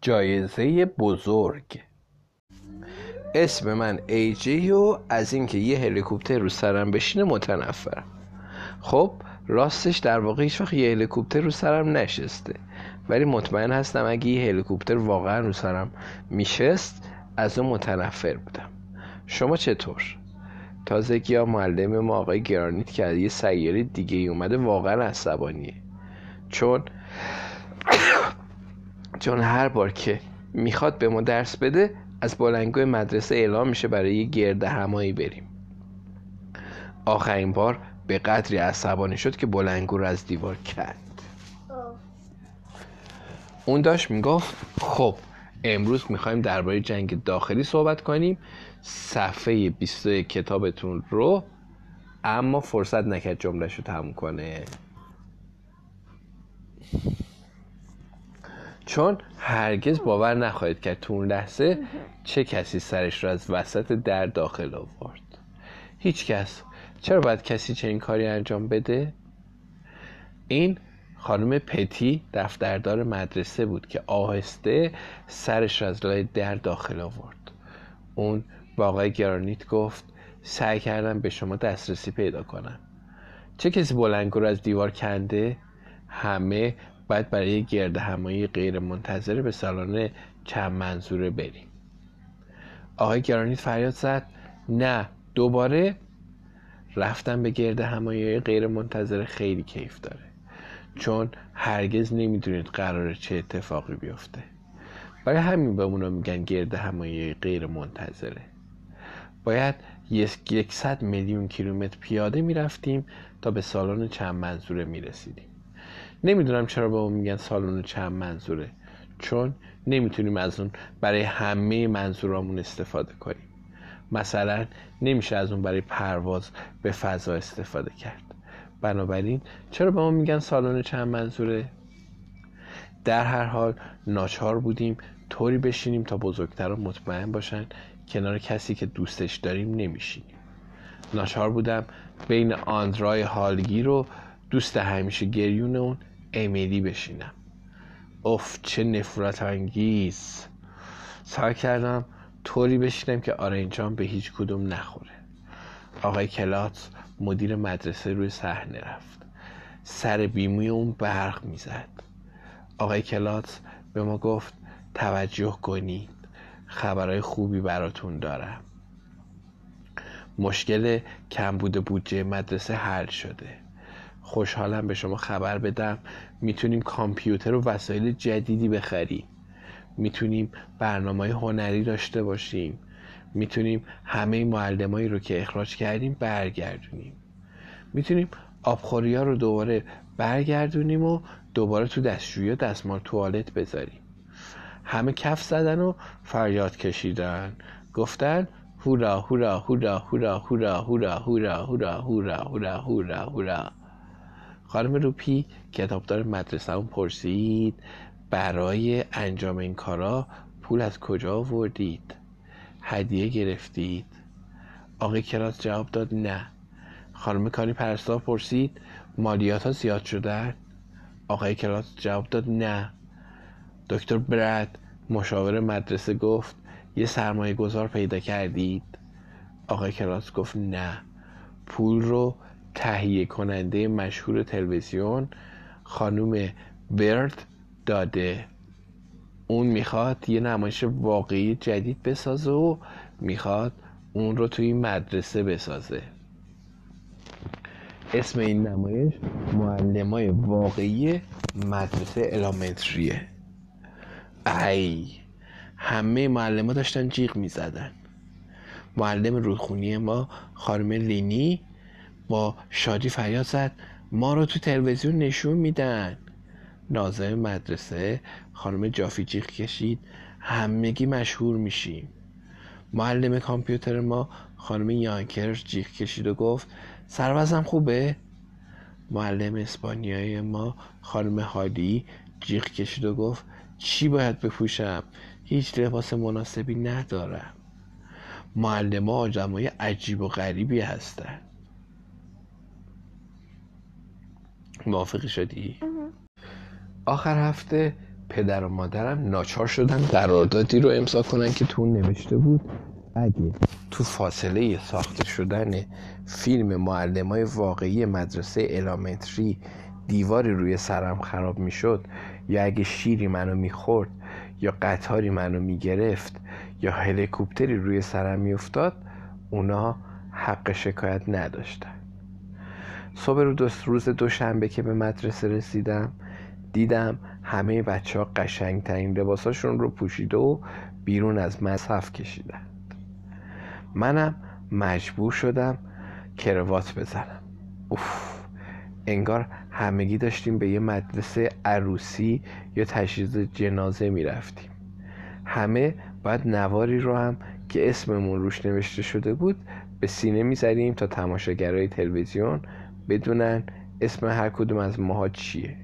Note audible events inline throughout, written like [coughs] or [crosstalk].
جایزه بزرگ. اسم من ایجی و از اینکه یه هلیکوپتر رو سرم بشینه متنفرم. خب راستش در واقع هیچ وقت یه هلیکوپتر رو سرم نشسته. ولی مطمئن هستم اگه یه هلیکوپتر واقعا رو سرم میشست از اون متنفر بودم. شما چطور؟ تازگی ها معلم ما آقای گرانیت که یه سیاره دیگه ای اومده واقعا عصبانیه. چون چون هر بار که می‌خواد به ما درس بده از بلنگوی مدرسه اعلام میشه برای یه گرد همایی بریم. آخرین بار به قدری عصبانی شد که بلنگو رو از دیوار کرد. اون داشت می‌گفت خب امروز می‌خوایم درباره جنگ داخلی صحبت کنیم. صفحه 21 کتابتون رو اما فرصت نکرد جملهش رو تموم کنه. چون هرگز باور نخواهید کرد تو اون لحظه چه کسی سرش رو از وسط در داخل آورد هیچ کس چرا باید کسی چنین کاری انجام بده؟ این خانم پتی دفتردار مدرسه بود که آهسته سرش را از لای در داخل آورد اون با آقای گرانیت گفت سعی کردم به شما دسترسی پیدا کنم چه کسی بلنگو رو از دیوار کنده؟ همه باید برای گرد همایی غیر منتظره به سالن چند منظوره بریم. آقای گرانیت فریاد زد. نه دوباره؟ رفتن به گرد همایی غیر منتظره خیلی کیف داره. چون هرگز نمی‌دونید قراره چه اتفاقی بیفته. برای همین به اونا میگن گرد همایی غیر منتظره باید یکصد میلیون کیلومتر پیاده می‌رفتیم تا به سالن چند منظوره می‌رسیدیم. نمی‌دونم چرا به اون میگن سالن چند منظوره. چون نمی‌تونیم از اون برای همه منظورامون استفاده کنیم. مثلا نمیشه از اون برای پرواز به فضا استفاده کرد. بنابراین چرا به ما میگن سالن چند منظوره؟ در هر حال ناچار بودیم طوری بشینیم تا بزرگتر مطمئن باشن کنار کسی که دوستش داریم نمیشینیم. ناچار بودم بین آندرای حالگیر و دوست همیشه گریون اون امیلی بشینم. اف چه نفرت انگیز. سعی کردم طوری بشینم که آرنجام به هیچ کدوم نخوره. آقای کلات مدیر مدرسه روی صحنه رفت. سر بیموی اون برق می‌زد. آقای کلات به ما گفت توجه کنید. خبرهای خوبی براتون دارم. مشکل کمبود بودجه مدرسه حل شده. خوشحالم به شما خبر بدم می‌تونیم کامپیوتر و وسایل جدیدی بخریم می‌تونیم برنامه هنری داشته باشیم می‌تونیم همه معلمایی رو که اخراج کردیم برگردونیم می‌تونیم آبخوری ها رو دوباره برگردونیم و دوباره تو دستشویی دستمال توالت بذاریم همه کف زدن و فریاد کشیدن گفتن هورا هورا هورا هورا هورا هورا هورا هورا هورا هورا هورا هورا خانم روپی کتابدار مدرسه اون پرسید برای انجام این کارا پول از کجا آوردید؟ هدیه گرفتید. آقای کلاس جواب داد نه. خانم کانی پرستار پرسید مالیات ها زیاد شدن؟ آقای کلاس جواب داد نه. دکتر برد مشاور مدرسه گفت یه سرمایه گذار پیدا کردید. آقای کلاس گفت نه. پول رو تهیه کننده مشهور تلویزیون خانوم برد داده. اون می‌خواد یه نمایش واقعی جدید بسازه و می‌خواد اون رو توی مدرسه بسازه. اسم این نمایش معلمای واقعی مدرسه الامنتریه. ای همه معلم داشتن جیغ می‌زدن. معلم رودخونی ما خانم لینی با شادی فریاد زد. ما رو تو تلویزیون نشون میدن. ناظر مدرسه خانم جافی جیغ کشید. همگی مشهور میشیم. معلم کامپیوتر ما خانم یانکر جیغ کشید و گفت سروزم خوبه؟ معلم اسپانیایی ما خانم هادی جیغ کشید و گفت چی باید بپوشم؟ هیچ لباس مناسبی ندارم. معلم ها عجیب و غریبی هستن. موافقی شدی؟ آخر هفته پدر و مادرم ناچار شدن قراردادی رو امضا کنن که تو نوشته بود. اگه تو فاصله ساخته شدن فیلم معلم های واقعی مدرسه الامنتری دیواری روی سرم خراب می‌شد یا اگه شیری منو می‌خورد یا قطاری منو می‌گرفت یا هلیکوپتری روی سرم میافتاد اونا حق شکایت نداشتن. صبح رو دوست روز دوشنبه که به مدرسه رسیدم دیدم همه بچه ها قشنگترین لباساشون رو پوشیده و بیرون از مصحف کشیدند منم مجبور شدم کروات بزنم. اوف انگار همگی داشتیم به یه مدرسه عروسی یا تجهیز جنازه می‌رفتیم. همه باید نواری رو هم که اسممون روش نوشته شده بود به سینه می‌زدیم تا تماشاگرای تلویزیون بدونن اسم هر کدوم از ماها چیه.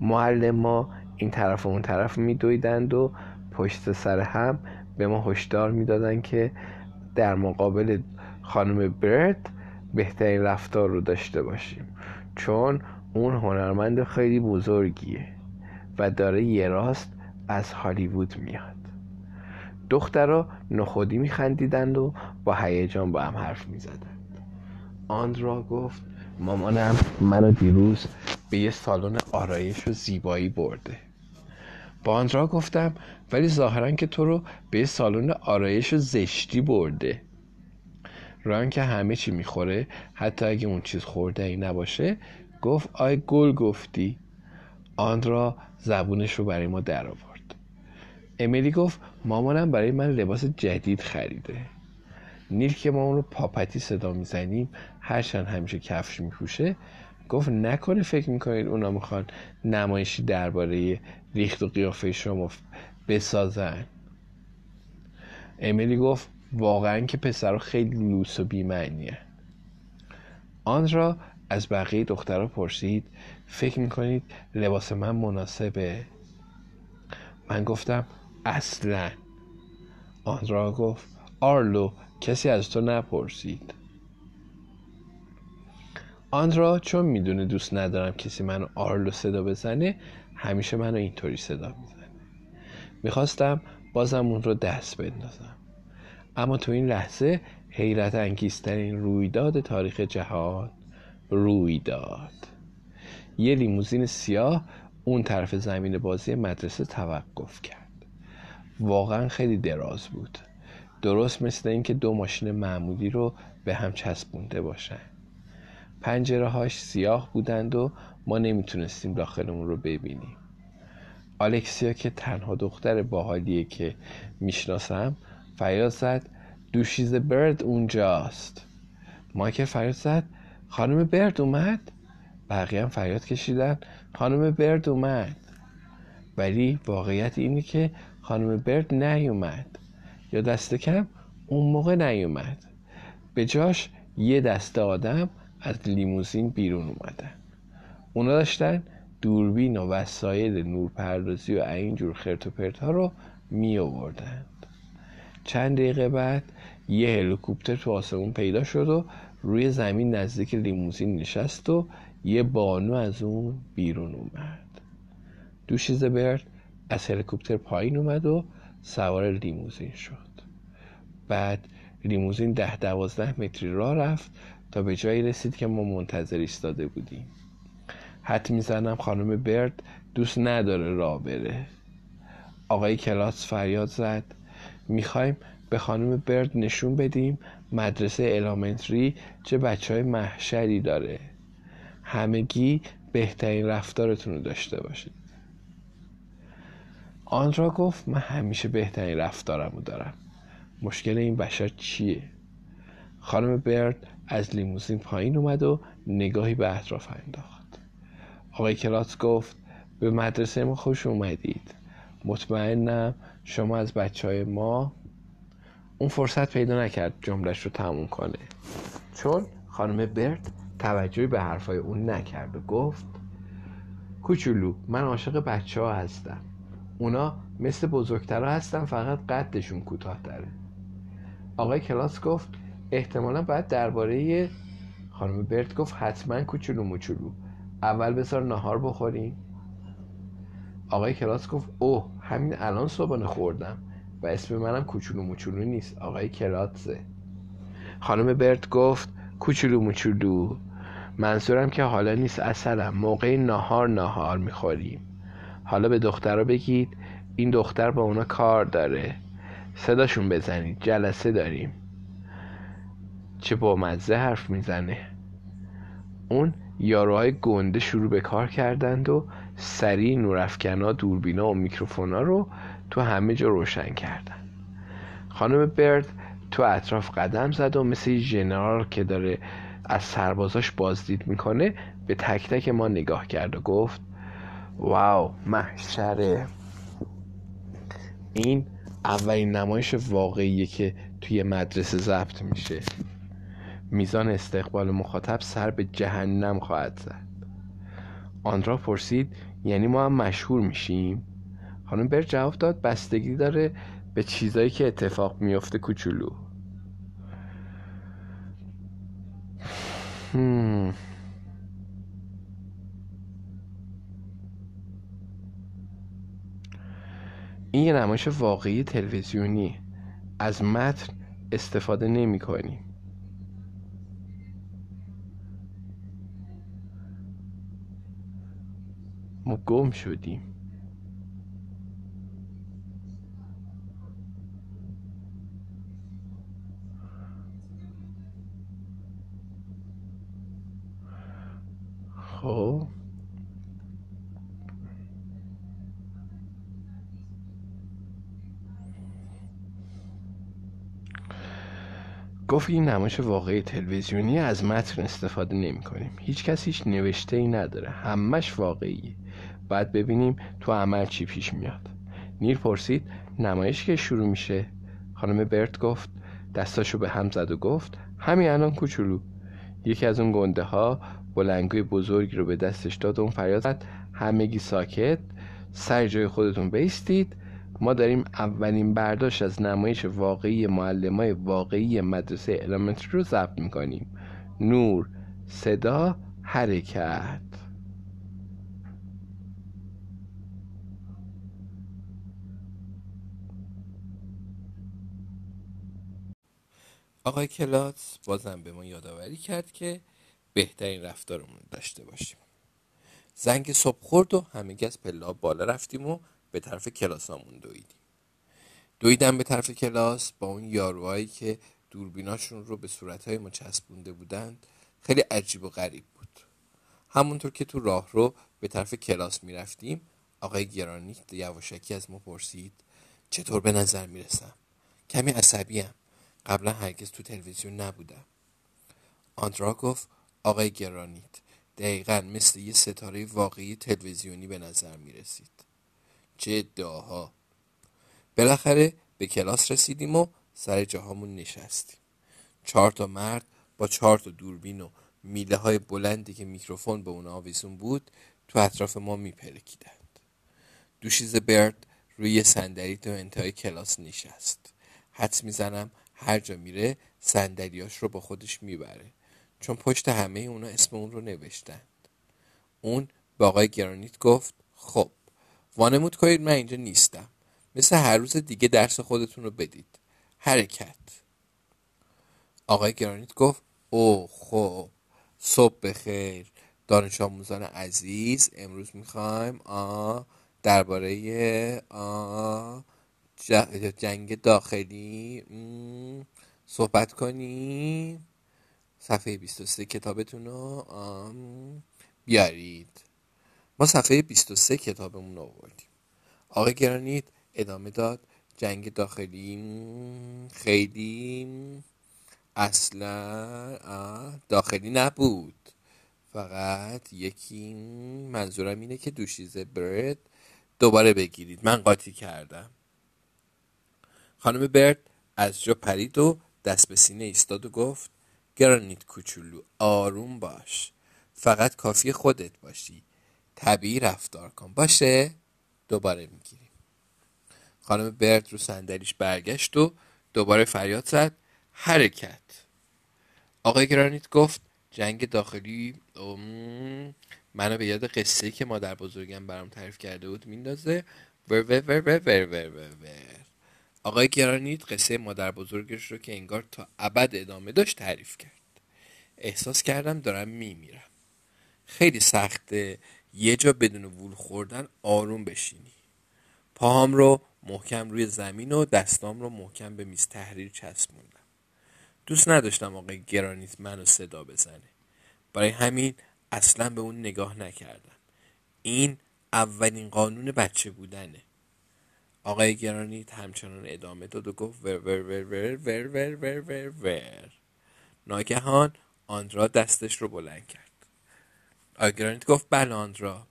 معلم ما این طرف و اون طرف میدویدند و پشت سر هم به ما هشدار می‌دادن که در مقابل خانم برد بهترین رفتار رو داشته باشیم. چون اون هنرمند خیلی بزرگیه و داره یه راست از هالیوود میاد. دخترها نخودی میخندیدند و با هیجان با هم حرف می‌زدند. آندرا گفت مامانم منو دیروز به یه سالن آرایش و زیبایی برده. با آندرا گفتم ولی ظاهرا که تو رو به یه سالن آرایش و زشتی برده. ران که همه چی می‌خوره حتی اگه اون چیز خورده ای نباشه گفت آی گل گفتی. آندرا زبونش رو برای ما در آورد امیلی گفت مامانم برای من لباس جدید خریده. نیل که ما اون رو پاپتی صدا می‌زنیم هرچند همیشه کفش میپوشه. گفت نکنه فکر می‌کنید اونا می‌خوان نمایشی درباره ریخت و قیافه شما بسازن. امیلی گفت واقعا که پسر خیلی لوس و بیمعنیه. آن را از بقیه دخترها پرسید فکر می‌کنید لباس من مناسبه؟ من گفتم اصلا. آن را گفت آرلو کسی از تو نپرسید. آندرا چون می‌دونه دوست ندارم کسی منو آرلو صدا بزنه همیشه منو اینطوری صدا می‌زنه. می‌خواستم بازم اون رو دست بندازم. اما تو این لحظه حیرت انگیزترین رویداد تاریخ جهان روی داد یه لیموزین سیاه اون طرف زمین بازی مدرسه توقف کرد. واقعا خیلی دراز بود. درست مثل اینکه دو ماشین معمولی رو به هم چسبونده باشن. پنجره هاش سیاه بودند و ما نمی‌تونستیم داخلمون رو ببینیم. آلکسیا که تنها دختر باحالیه که می‌شناسم فریاد زد دوشیز برد اونجاست. مایکل فریاد زد خانم برد اومد؟ بقیه هم فریاد کشیدن خانم برد اومد. ولی واقعیت اینه که خانم برد نیومد. یا دست کم اون موقع نیومد. به جاش یه دسته آدم از لیموزین بیرون اومدن. اونا داشتن دوربین و وسایل نورپردازی و اینجور خرت و پرت ها رو می آوردند چند دقیقه بعد یه هلیکوپتر تو آسمون پیدا شد و روی زمین نزدیک لیموزین نشست و یه بانو از اون بیرون اومد. دوشیزه برد از هلیکوپتر پایین اومد و سوار لیموزین شد. بعد لیموزین ده دوازده متری راه رفت تا به جایی رسید که ما منتظر ایستاده بودیم. حد می‌زنم خانم برد دوست نداره راه بره. آقای کلاس فریاد زد. می‌خوایم به خانم برد نشون بدیم مدرسه الامنتری چه بچه های محشری داره. همگی بهترین رفتارتون رو داشته باشید. آن را گفت من همیشه بهترین رفتارم رو دارم. مشکل این بشر چیه؟ خانم برد از لیموزین پایین اومد و نگاهی به اطراف انداخت. آقای کلاس گفت به مدرسه ما خوش اومدید. مطمئنم شما از بچه های ما اون فرصت پیدا نکرد جملش رو تموم کنه. چون خانم برد توجهی به حرفای اون نکرد و گفت کوچولو من عاشق بچه ها هستم. اونا مثل بزرگترها هستن فقط قدشون کوتاهتره. آقای کلاس گفت احتمالا باید درباره خانم برد گفت حتما کوچولو موچولو. اول بذار نهار بخوریم. آقای کلاس گفت اوه همین الان صبحانه خوردم و اسم منم کوچولو موچولو نیست آقای کلاتزه. خانم برد گفت کوچولو موچولو. منظورم که حالا نیست اصلا موقع ناهار ناهار می‌خوریم. حالا به دخترها بگید این دختر با اونا کار داره. صداشون بزنید جلسه داریم. چه با مزه حرف می‌زنه. اون یاروهای گنده شروع به کار کردند و سریع نورافکنا دوربینا و میکروفونا رو تو همه جا روشن کردن خانم برد تو اطراف قدم زد و مثل ژنرال که داره از سربازاش بازدید می‌کنه به تک تک ما نگاه کرد و گفت واو محشره. این اولین نمایش واقعیه که توی مدرسه ضبط میشه. میزان استقبال مخاطب سر به جهنم خواهد زد. آندرا پرسید یعنی ما هم مشهور میشیم؟ خانم بر جواب داد بستگی داره به چیزایی که اتفاق میفته کوچولو. این یه نمایش واقعی تلویزیونی. از متن استفاده نمی کنیم ما گم شدیم. خب. گفت این نمایش واقعی تلویزیونی از متن استفاده نمی کنیم هیچ کس هیچ نوشته ای نداره. همش واقعیه. باید ببینیم تو عمل چی پیش میاد. نیر پرسید نمایش که شروع میشه؟ خانم برت گفت دستاشو به هم زد و گفت همین الان کوچولو. یکی از اون گنده ها بلنگوی بزرگی رو به دستش داد و اون فریاد زد همگی ساکت سر جای خودتون بیستید. ما داریم اولین برداشت از نمایش واقعی معلمای واقعی مدرسه المنتری رو ضبط می‌کنیم. نور صدا حرکت. آقای کلاتس بازم به ما یادآوری کرد که بهترین رفتارمون داشته باشیم. زنگ صبح خورد و همگی از پلا بالا رفتیم و به طرف کلاسامون دویدیم. دویدم به طرف کلاس با اون یاروهایی که دوربیناشون رو به صورتهای ما چسبونده بودند خیلی عجیب و غریب بود. همونطور که تو راه رو به طرف کلاس می‌رفتیم آقای گرانی یواشکی از ما پرسید چطور به نظر می‌رسم؟ کمی عصبیم قبلا هرگز تو تلویزیون نبودم. آندرا گفت آقای گرانیت دقیقا مثل یه ستاره واقعی تلویزیونی به نظر می رسید چه ادعاها بالاخره به کلاس رسیدیم و سر جاهامون نشستیم. چهار تا مرد با چهار تا دوربین و میله های بلندی که میکروفون به اون آویزون بود تو اطراف ما میپلکیدند دوشیز برد روی صندلی تو انتهای کلاس نشست. حدس می‌زنم هر جا میره صندلیاش رو با خودش می‌بره. چون پشت همه اونا اسم اون رو نوشتند. اون به آقای گرانیت گفت خب وانمود کنید من اینجا نیستم. مثل هر روز دیگه درس خودتون رو بدید. حرکت. آقای گرانیت گفت او خب صبح بخیر. دانش آموزان عزیز امروز می‌خوایم درباره جنگ داخلی. صحبت کنیم. صفحه 23 کتابتون رو بیارید. ما صفحه 23 کتابمون رو آوردیم. آقای گرانیت ادامه داد. جنگ داخلی خیلی اصلا داخلی نبود. فقط یکی منظورم اینه که دوشیزه برد. دوباره بگیرید. من قاطی کردم. خانم برد از جا پرید و دست به سینه ایستاد و گفت گرانیت کوچولو آروم باش. فقط کافی خودت باشی. طبیعی رفتار کن. باشه؟ دوباره می‌گیریم خانم برد رو صندلیش برگشت و دوباره فریاد زد حرکت. آقای گرانیت گفت جنگ داخلی منو به یاد قصه که مادر بزرگم برام تعریف کرده بود میندازه. ور ور ور ور ور ور ور. آقای گرانیت قصه مادر بزرگش رو که انگار تا ابد ادامه داشت تعریف کرد. احساس کردم دارم میمیرم. خیلی سخته یه جا بدون وول خوردن آروم بشینی. پاهام رو محکم روی زمین و دستام رو محکم به میز تحریر چسبوندم. دوست نداشتم آقای گرانیت منو صدا بزنه. برای همین اصلا به اون نگاه نکردم. این اولین قانون بچه بودنه. آقای گرانیت همچنان ادامه داد و گفت ور ور ور ور ور ور ور ور ور. ناگهان آندرا دستش رو بلند کرد. آقای گرانیت گفت بله آندرا.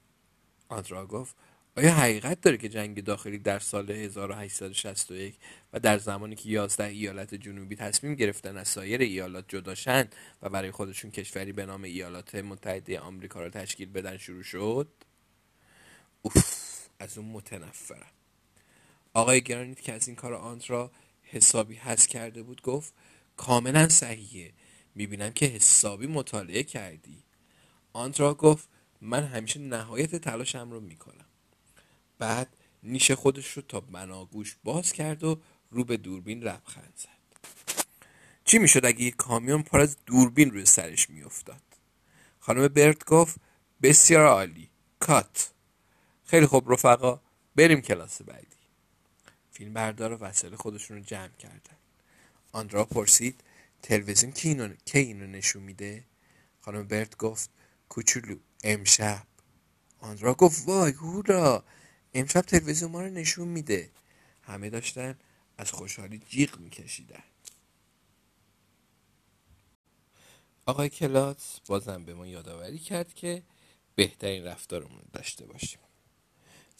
آندرا گفت آیا حقیقت داره که جنگ داخلی در سال 1861 و در زمانی که 11 ایالت جنوبی تصمیم گرفتن از سایر ایالات جداشن و برای خودشون کشوری به نام ایالات متحده آمریکا را تشکیل بدن شروع شد؟ اوف از اون متنفرم. آقای گرانیت که از این کار آندرا حسابی حس کرده بود گفت کاملا صحیحه. می‌بینم که حسابی مطالعه کردی. آندرا گفت من همیشه نهایت تلاشم رو می‌کنم. بعد نیش خودش رو تا بناگوش باز کرد و رو به دوربین لبخند زد. چی می‌شد اگه یک کامیون پر از دوربین روی سرش میافتاد؟ خانم برد گفت بسیار عالی. کات. خیلی خوب رفقا. بریم کلاس بعدی. فیلم بردار و وسایل خودشون رو جمع کردن. آندرا پرسید تلویزیون کی اینو, کی اینو نشون میده؟ خانم برد گفت کوچولو امشب. آندرا گفت وای هورا امشب تلویزیون ما رو نشون میده. همه داشتن از خوشحالی جیغ میکشیدن. آقای کلاس بازم به ما یادآوری کرد که بهترین رفتارمون داشته باشیم.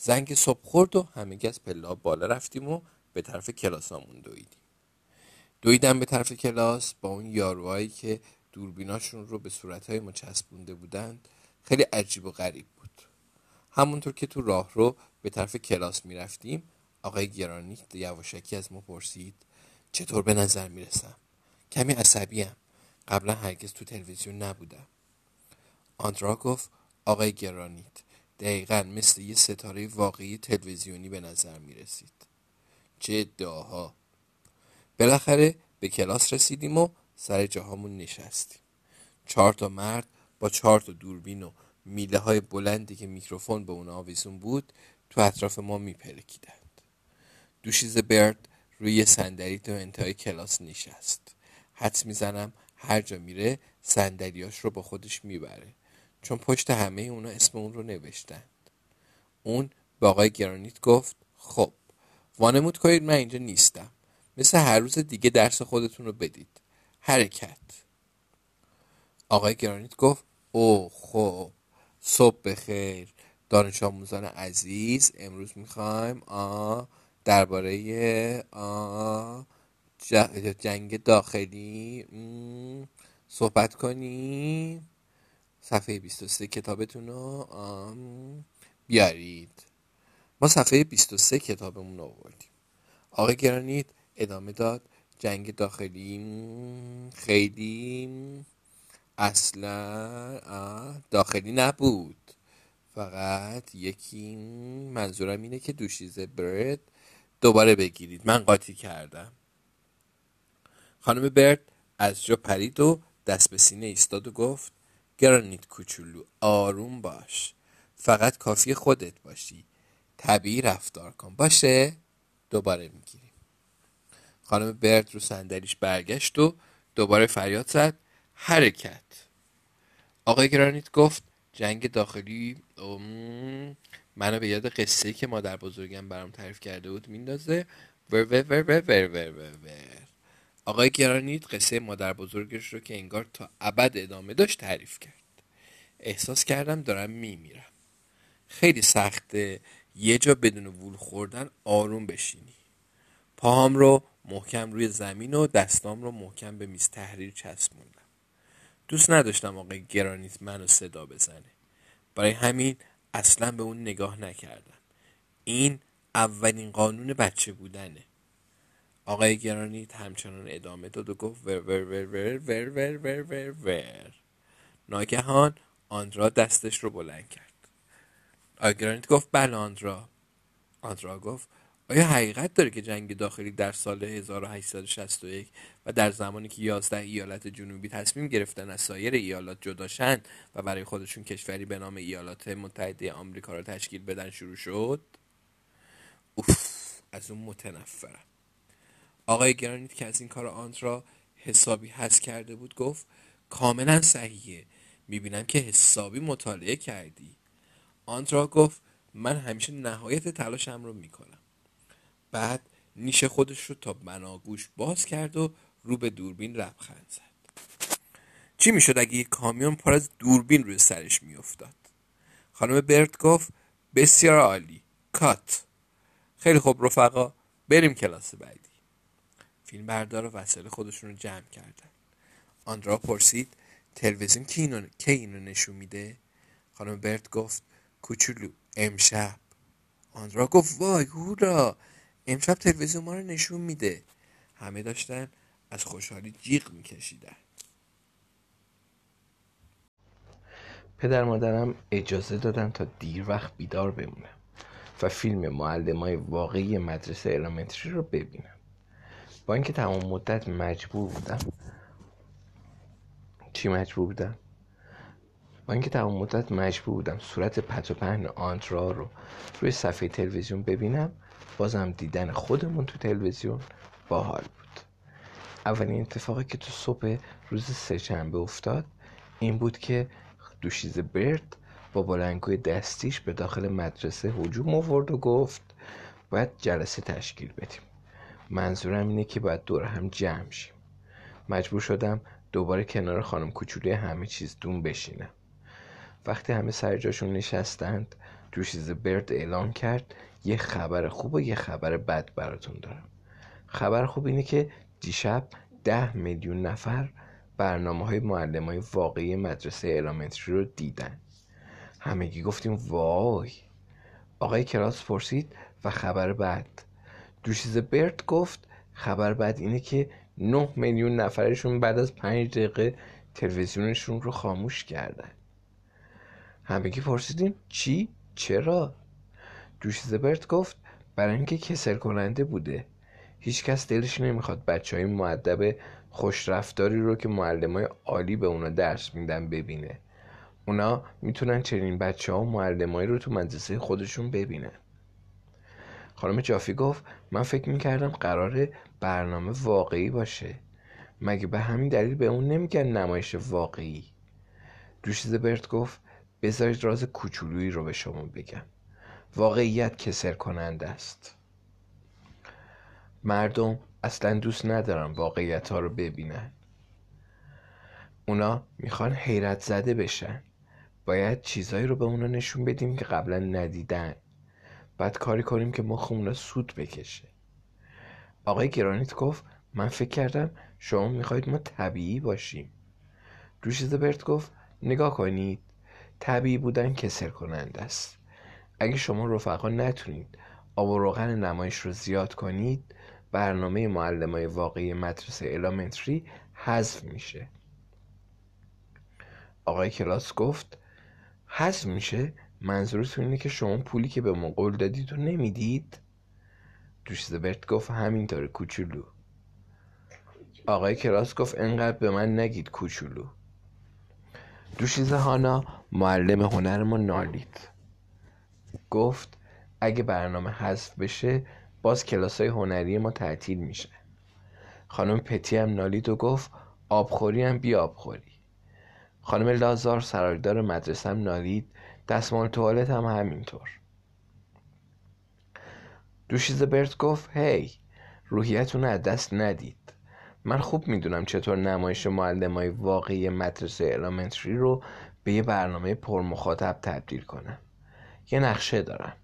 زنگ صبح خورد و همه از پلا بالا رفتیم و به طرف کلاسامون دویدیم. دویدم به طرف کلاس با اون یاروهایی که دوربیناشون رو به صورتهای ما چسبونده بودند خیلی عجیب و غریب بود. همونطور که تو راه رو به طرف کلاس می‌رفتیم آقای گرانی یواشکی از ما پرسید چطور به نظر می‌رسم؟ کمی عصبیم. قبلا هرگز تو تلویزیون نبودم. آندرا گفت آقای گرانیت دقیقا مثل یه ستاره واقعی تلویزیونی به نظر می رسید. چه ادعاها بالاخره به کلاس رسیدیم و سر جاهامون نشستیم. چهار تا مرد با چهار تا دوربین و میله های بلندی که میکروفون به اون آویزون بود تو اطراف ما میپرکیدند دوشیز برد روی صندلی تو انتهای کلاس نشست. حدس می‌زنم هر جا میره صندلیاش رو با خودش می‌بره. چون پشت همه اونا اسم اون رو نوشتند اون به آقای گرانیت گفت خب وانمود کنید من اینجا نیستم. مثل هر روز دیگه درس خودتون رو بدید. حرکت. آقای گرانیت گفت او خب صبح بخیر. دانش آموزان عزیز امروز می‌خوایم درباره جنگ داخلی صحبت کنیم. صفحه 23 کتابتون رو بیارید. ما صفحه 23 کتابمون رو آوردیم. آقای گرانیت ادامه داد. جنگ داخلی خیلی اصلا داخلی نبود. فقط یکی منظورم اینه که دوشیزه برد دوباره بگیرید. من قاطی کردم. خانم برد از جا پرید و دست به سینه ایستاد و گفت گرانیت کوچولو آروم باش. فقط کافی خودت باشی. طبیعی رفتار کن. باشه؟ دوباره می‌گیریم. خانم برد رو صندلیش برگشت و دوباره فریاد زد. حرکت. آقای گرانیت گفت جنگ داخلی منو به یاد قصه که مادر بزرگم برام تعریف کرده بود میندازه. ور ور ور ور ور ور ور. آقای گرانیت قصه مادر بزرگش رو که انگار تا ابد ادامه داشت تعریف کرد. احساس کردم دارم میمیرم. خیلی سخته یه جا بدون وول خوردن آروم بشینی. پاهام رو محکم روی زمین و دستام رو محکم به میز تحریر چسبوندم. دوست نداشتم آقای گرانیت منو صدا بزنه. برای همین اصلا به اون نگاه نکردم. این اولین قانون بچه بودنه. آقای گرانیت همچنان ادامه داد و گفت ور ور ور ور ور ور ور ور ور. ناگهان آندرا دستش رو بلند کرد. آگرانیت گفت بله آندرا. آندرا گفت آیا حقیقت داره که جنگ داخلی در سال 1861 و در زمانی که 11 ایالت جنوبی تصمیم گرفتن از سایر ایالات جداشن و برای خودشون کشوری به نام ایالات متحده آمریکا را تشکیل بدن شروع شد؟ اوف از اون متنفرم. آقای گرانیت که از این کار آندرا حسابی حس کرده بود گفت کاملا صحیحه. می‌بینم که حسابی مطالعه کردی. آندرا گفت من همیشه نهایت تلاشم رو می‌کنم. بعد نیش خودش رو تا بناگوش باز کرد و رو به دوربین لبخند زد. چی می‌شد اگه یک کامیون پر از دوربین روی سرش میافتاد؟ خانم برد گفت بسیار عالی. کات. خیلی خوب رفقا. بریم کلاس بعدی. فیلم بردار و وسایل خودشون رو جمع کردن. آندرا پرسید تلویزیون کی اینو, کی اینو نشون میده؟ خانم برد گفت کوچولو امشب. آندرا گفت وای هورا امشب تلویزیون ما رو نشون میده. همه داشتن از خوشحالی جیغ میکشیدن. پدر مادرم اجازه دادن تا دیر وقت بیدار بمونم و فیلم معلم های واقعی مدرسه الامنتری رو ببینم با اینکه تمام مدت مجبور بودم. چی مجبور بودم؟ با اینکه تمام مدت مجبور بودم صورت پت و پهن آنترا رو روی صفحه تلویزیون ببینم بازم دیدن خودمون تو تلویزیون باحال بود. اولین اتفاقی که تو صبح روز سهشنبه افتاد این بود که دوشیز برد با بلنگوی دستیش به داخل مدرسه هجوم آورد و گفت باید جلسه تشکیل بدیم. منظورم اینه که باید دور هم جمع شیم. مجبور شدم دوباره کنار خانم کوچولی همه چیز دون بشینم. وقتی همه سر جاشون نشستند دوشیز برد اعلام کرد یه خبر خوب و یه خبر بد براتون دارم. خبر خوب اینه که دیشب ده میلیون نفر برنامه های معلم های واقعی مدرسه الامنتری رو دیدن. همگی گفتیم وای. آقای کلاس پرسید و خبر بد دوشیز برد گفت خبر بد اینه که نه میلیون نفرشون بعد از پنج دقیقه تلویزیونشون رو خاموش کردن همگی پرسیدیم چی؟ چرا؟ برد گفت برای اینکه کسر کننده بوده هیچکس دلش نمی‌خواد بچه های معدب خوشرفتاری رو که معلم های عالی به اونا درس میدن ببینه اونا می‌تونن چنین بچه ها و معلم رو تو مدرسه خودشون ببینن خانم جافی گفت من فکر می‌کردم قرار برنامه واقعی باشه. مگه به همین دلیل به اون نمیگن نمایش واقعی؟ دوشیزه برد گفت بذارید راز کوچولویی رو به شما بگم. واقعیت کسر کننده است. مردم اصلا دوست ندارن واقعیت ها رو ببینن. اونا می‌خوان حیرت زده بشن. باید چیزایی رو به اونا نشون بدیم که قبلا ندیدن. بعد کاری کنیم که مخمون رو سود بکشه. آقای گرانیت گفت من فکر کردم شما می‌خواید ما طبیعی باشیم. دوشیزه برد گفت نگاه کنید طبیعی بودن کسر کننده است. اگه شما رفقا نتونید آب و روغن نمایش رو زیاد کنید برنامه معلم های واقعی مدرسه الامنتری حذف میشه. آقای کلاس گفت حذف میشه؟ منظورتون اینه که شما پولی که به ما قول دادید رو نمی‌دید؟ برد گفت همینطوره کوچولو. آقای کلاس گفت انقدر به من نگید کوچولو. دوشیزه هانا معلم هنر ما نالید. گفت اگه برنامه حذف بشه باز کلاس های هنری ما تعطیل میشه. خانم پتی هم نالید و گفت آبخوری هم بی آبخوری. خانم لازار سرایدار مدرسه هم نالید. دستمال توالت هم همینطور. دوشیزه برت گفت هی روحیتون از دست ندید. من خوب می‌دونم چطور نمایش معلم های واقعی مدرسه الامنتری رو به یه برنامه پرمخاطب تبدیل کنم. یه نقشه دارم.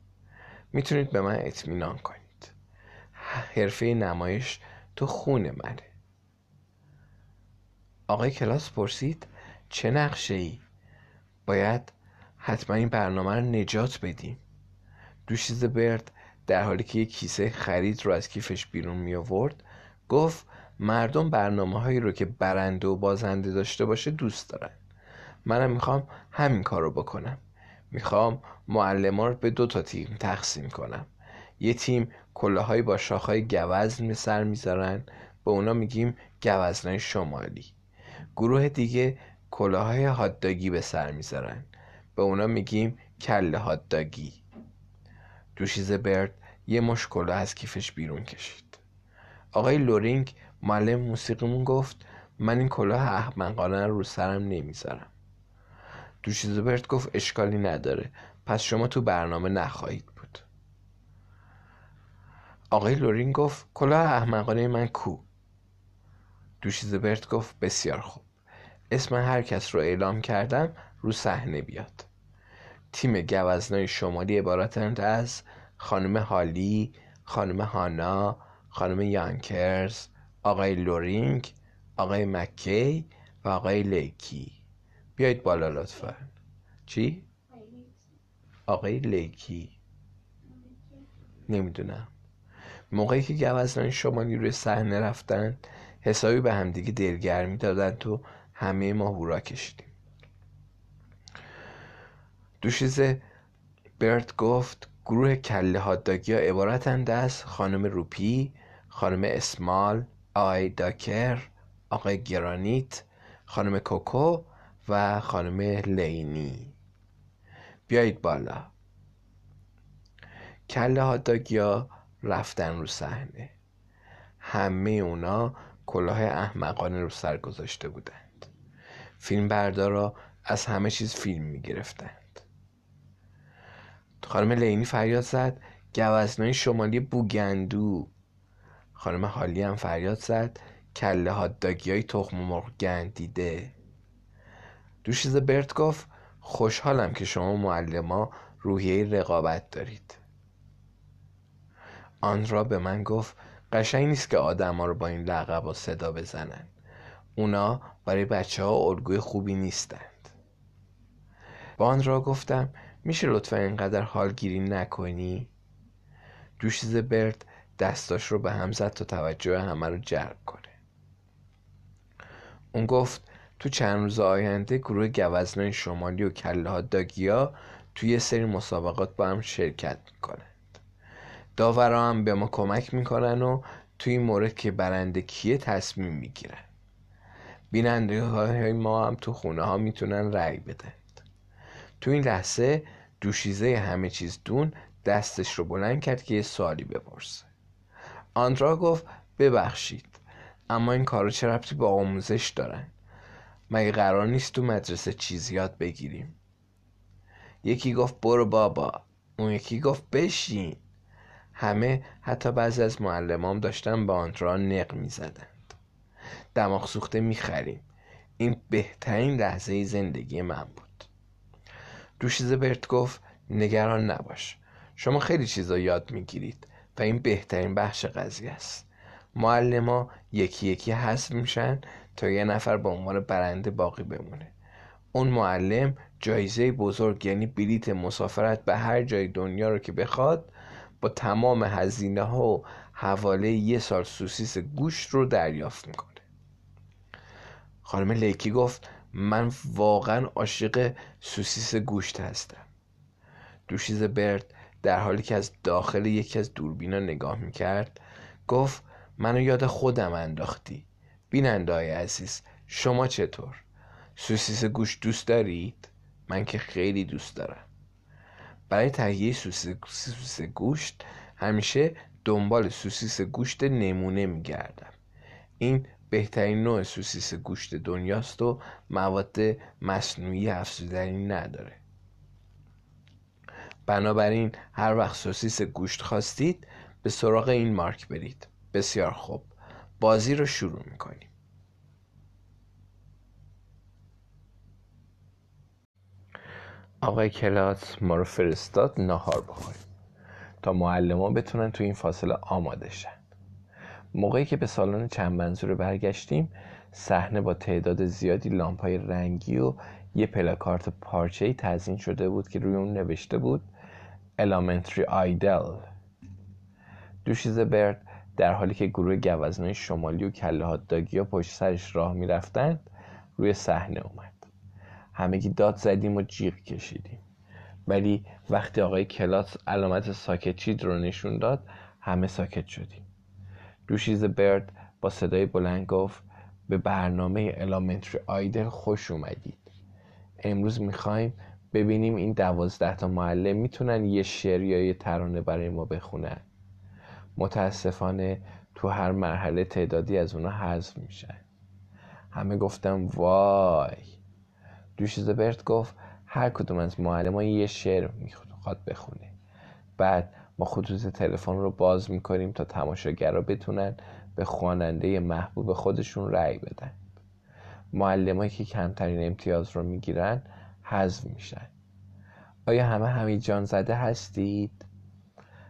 می‌تونید به من اطمینان کنید. حرفه نمایش تو خون منه. آقای کلاس پرسید چه نقشه ای؟ باید حتما این برنامه رو نجات بدیم. دوشیز برد در حالی که یک کیسه خرید رو از کیفش بیرون می آورد گفت مردم برنامه هایی رو که برنده و بازنده داشته باشه دوست دارن. منم می‌خوام همین کار رو بکنم. می‌خوام معلم رو به دو تا تیم تقسیم کنم. یه تیم کلاهایی با شاخهای گوزن سر می‌ذارن به اونا میگیم گوزنای شمالی. گروه دیگه کلاهای هاتداگی به سر می‌ذارن. به اونا میگیم کله هاتداگی دوشیزه برد یه مشت کلاه از کیفش بیرون کشید. آقای لورینگ معلم موسیقیمون گفت من این کلاه احمقانه رو سرم نمی‌ذارم. دوشیزه برد گفت اشکالی نداره. پس شما تو برنامه نخواهید بود. آقای لورینگ گفت کلاه احمقانه من کو؟ دوشیزه برد گفت بسیار خوب. اسم هر کس رو اعلام کردم رو صحنه بیاد. تیم گوزنای شمالی عبارتند از خانم هالی خانم هانا خانم یانکرز آقای لورینگ آقای مکی و آقای لیکی. بیایید بالا لطفا. چی؟ آقای لیکی. نمی‌دونم. موقعی که گوزنان شمالی روی صحنه رفتن حسابی به همدیگه دلگرمی دادن تو همه ما هورا کشیدیم. دوشیز برد گفت گروه کله هاداگی ها عبارتند از خانم روپی خانم اسمال آقای داکر آقای گرانیت خانم کوکو و خانم لینی. بیایید بالا. کله هاداگی ها رفتن رو صحنه. همه اونا کلاه احمقانه رو سر گذاشته بودند. فیلم بردارا از همه چیز فیلم می گرفتند خانم لینی فریاد زد. گوزنای شمالی بوگندو. خانم حالی هم فریاد زد. کله هاداگی های تخم مرغ گندیده. دوشیز برت گفت خوشحالم که شما معلما روحیه رقابت دارید. آن را به من گفت قشنگ نیست که آدم ها رو با این لقب و صدا بزنن. اونا برای بچه ها الگوی خوبی نیستند. با آن را گفتم میشه لطفا اینقدر حالگیری نکنی؟ دوشیز برد دستاش رو به هم زد تا توجه همه رو جلب کنه. اون گفت تو چند روز آینده گروه گوزنای شمالی و کله ها داگیا توی سری مسابقات با هم شرکت می‌کنند. داورا هم به ما کمک می‌کنن و توی این مورد که برنده کیه تصمیم می‌گیرن. بیننده های ما هم تو خونه ها می‌تونن رأی بدند تو این لحظه دوشیزه همه چیز دون دستش رو بلند کرد که یه سوالی بپرسه. آندرا گفت ببخشید اما این کارو چه ربطی با آموزش دارن؟ مگه قرار نیست تو مدرسه چیزی یاد بگیریم؟ یکی گفت برو بابا. اون یکی گفت بشین. همه حتی بعضی از معلمام داشتن با آندرا نق می‌زدند. دماغ سوخته می‌خریم. این بهترین لحظه زندگی من بود. دوشیزه برت گفت نگران نباش. شما خیلی چیزا یاد می‌گیرید و این بهترین بخش قضیه است. معلما یکی یکی حذف میشن تا یه نفر به عنوان برنده باقی بمونه. اون معلم جایزه بزرگ یعنی بلیت مسافرت به هر جای دنیا رو که بخواد با تمام هزینه ها و حواله یه سال سوسیس گوشت رو دریافت می‌کنه. خانم لیکی گفت من واقعا عاشق سوسیس گوشت هستم دوشیز برد در حالی که از داخل یکی از دوربینا نگاه می‌کرد گفت منو یاد خودم انداختی بیننده های عزیز شما چطور؟ سوسیس گوشت دوست دارید؟ من که خیلی دوست دارم برای تهیه سوسیس گوشت همیشه دنبال سوسیس گوشت نمونه میگردم این بهترین نوع سوسیس گوشت دنیاست و مواد مصنوعی افزودنی نداره. بنابراین هر وقت سوسیس گوشت خواستید به سراغ این مارک برید. بسیار خوب. بازی رو شروع می‌کنیم. آقای کلاس ما رو فرستاد نهار بخوریم. تا معلم بتونن تو این فاصله آماده شن. موقعی که به سالن چند برگشتیم صحنه با تعداد زیادی لامپ های رنگی و یه پلاکارت پارچه ای تزین شده بود که روی اون نوشته بود Elementary Idol دوشیزه برد در حالی که گروه گوزنای شمالی و کله داگی ها پشت سرش راه می‌رفتند روی صحنه اومد. همگی داد زدیم و جیغ کشیدیم. ولی وقتی آقای کلاس علامت ساکتچید رو نشون داد همه ساکت شدیم. دوشیز برد با صدای بلند گفت به برنامه الامنتری آیدل خوش اومدید. امروز می‌خوایم ببینیم این دوازده تا معلم می‌تونن یه شعر یا یه ترانه برای ما بخونن. متاسفانه تو هر مرحله تعدادی از اونا حذف میشن. همه گفتم وای. دوشیز برد گفت هر کدوم از معلم یه شعر می‌خواد بخونه. بعد ما خطوط تلفن رو باز می‌کنیم تا تماشاگرها بتونن به خواننده محبوب خودشون رأی بدن. معلمایی که کمترین امتیاز رو می‌گیرن حذف میشن. آیا همه همین جان زده هستید؟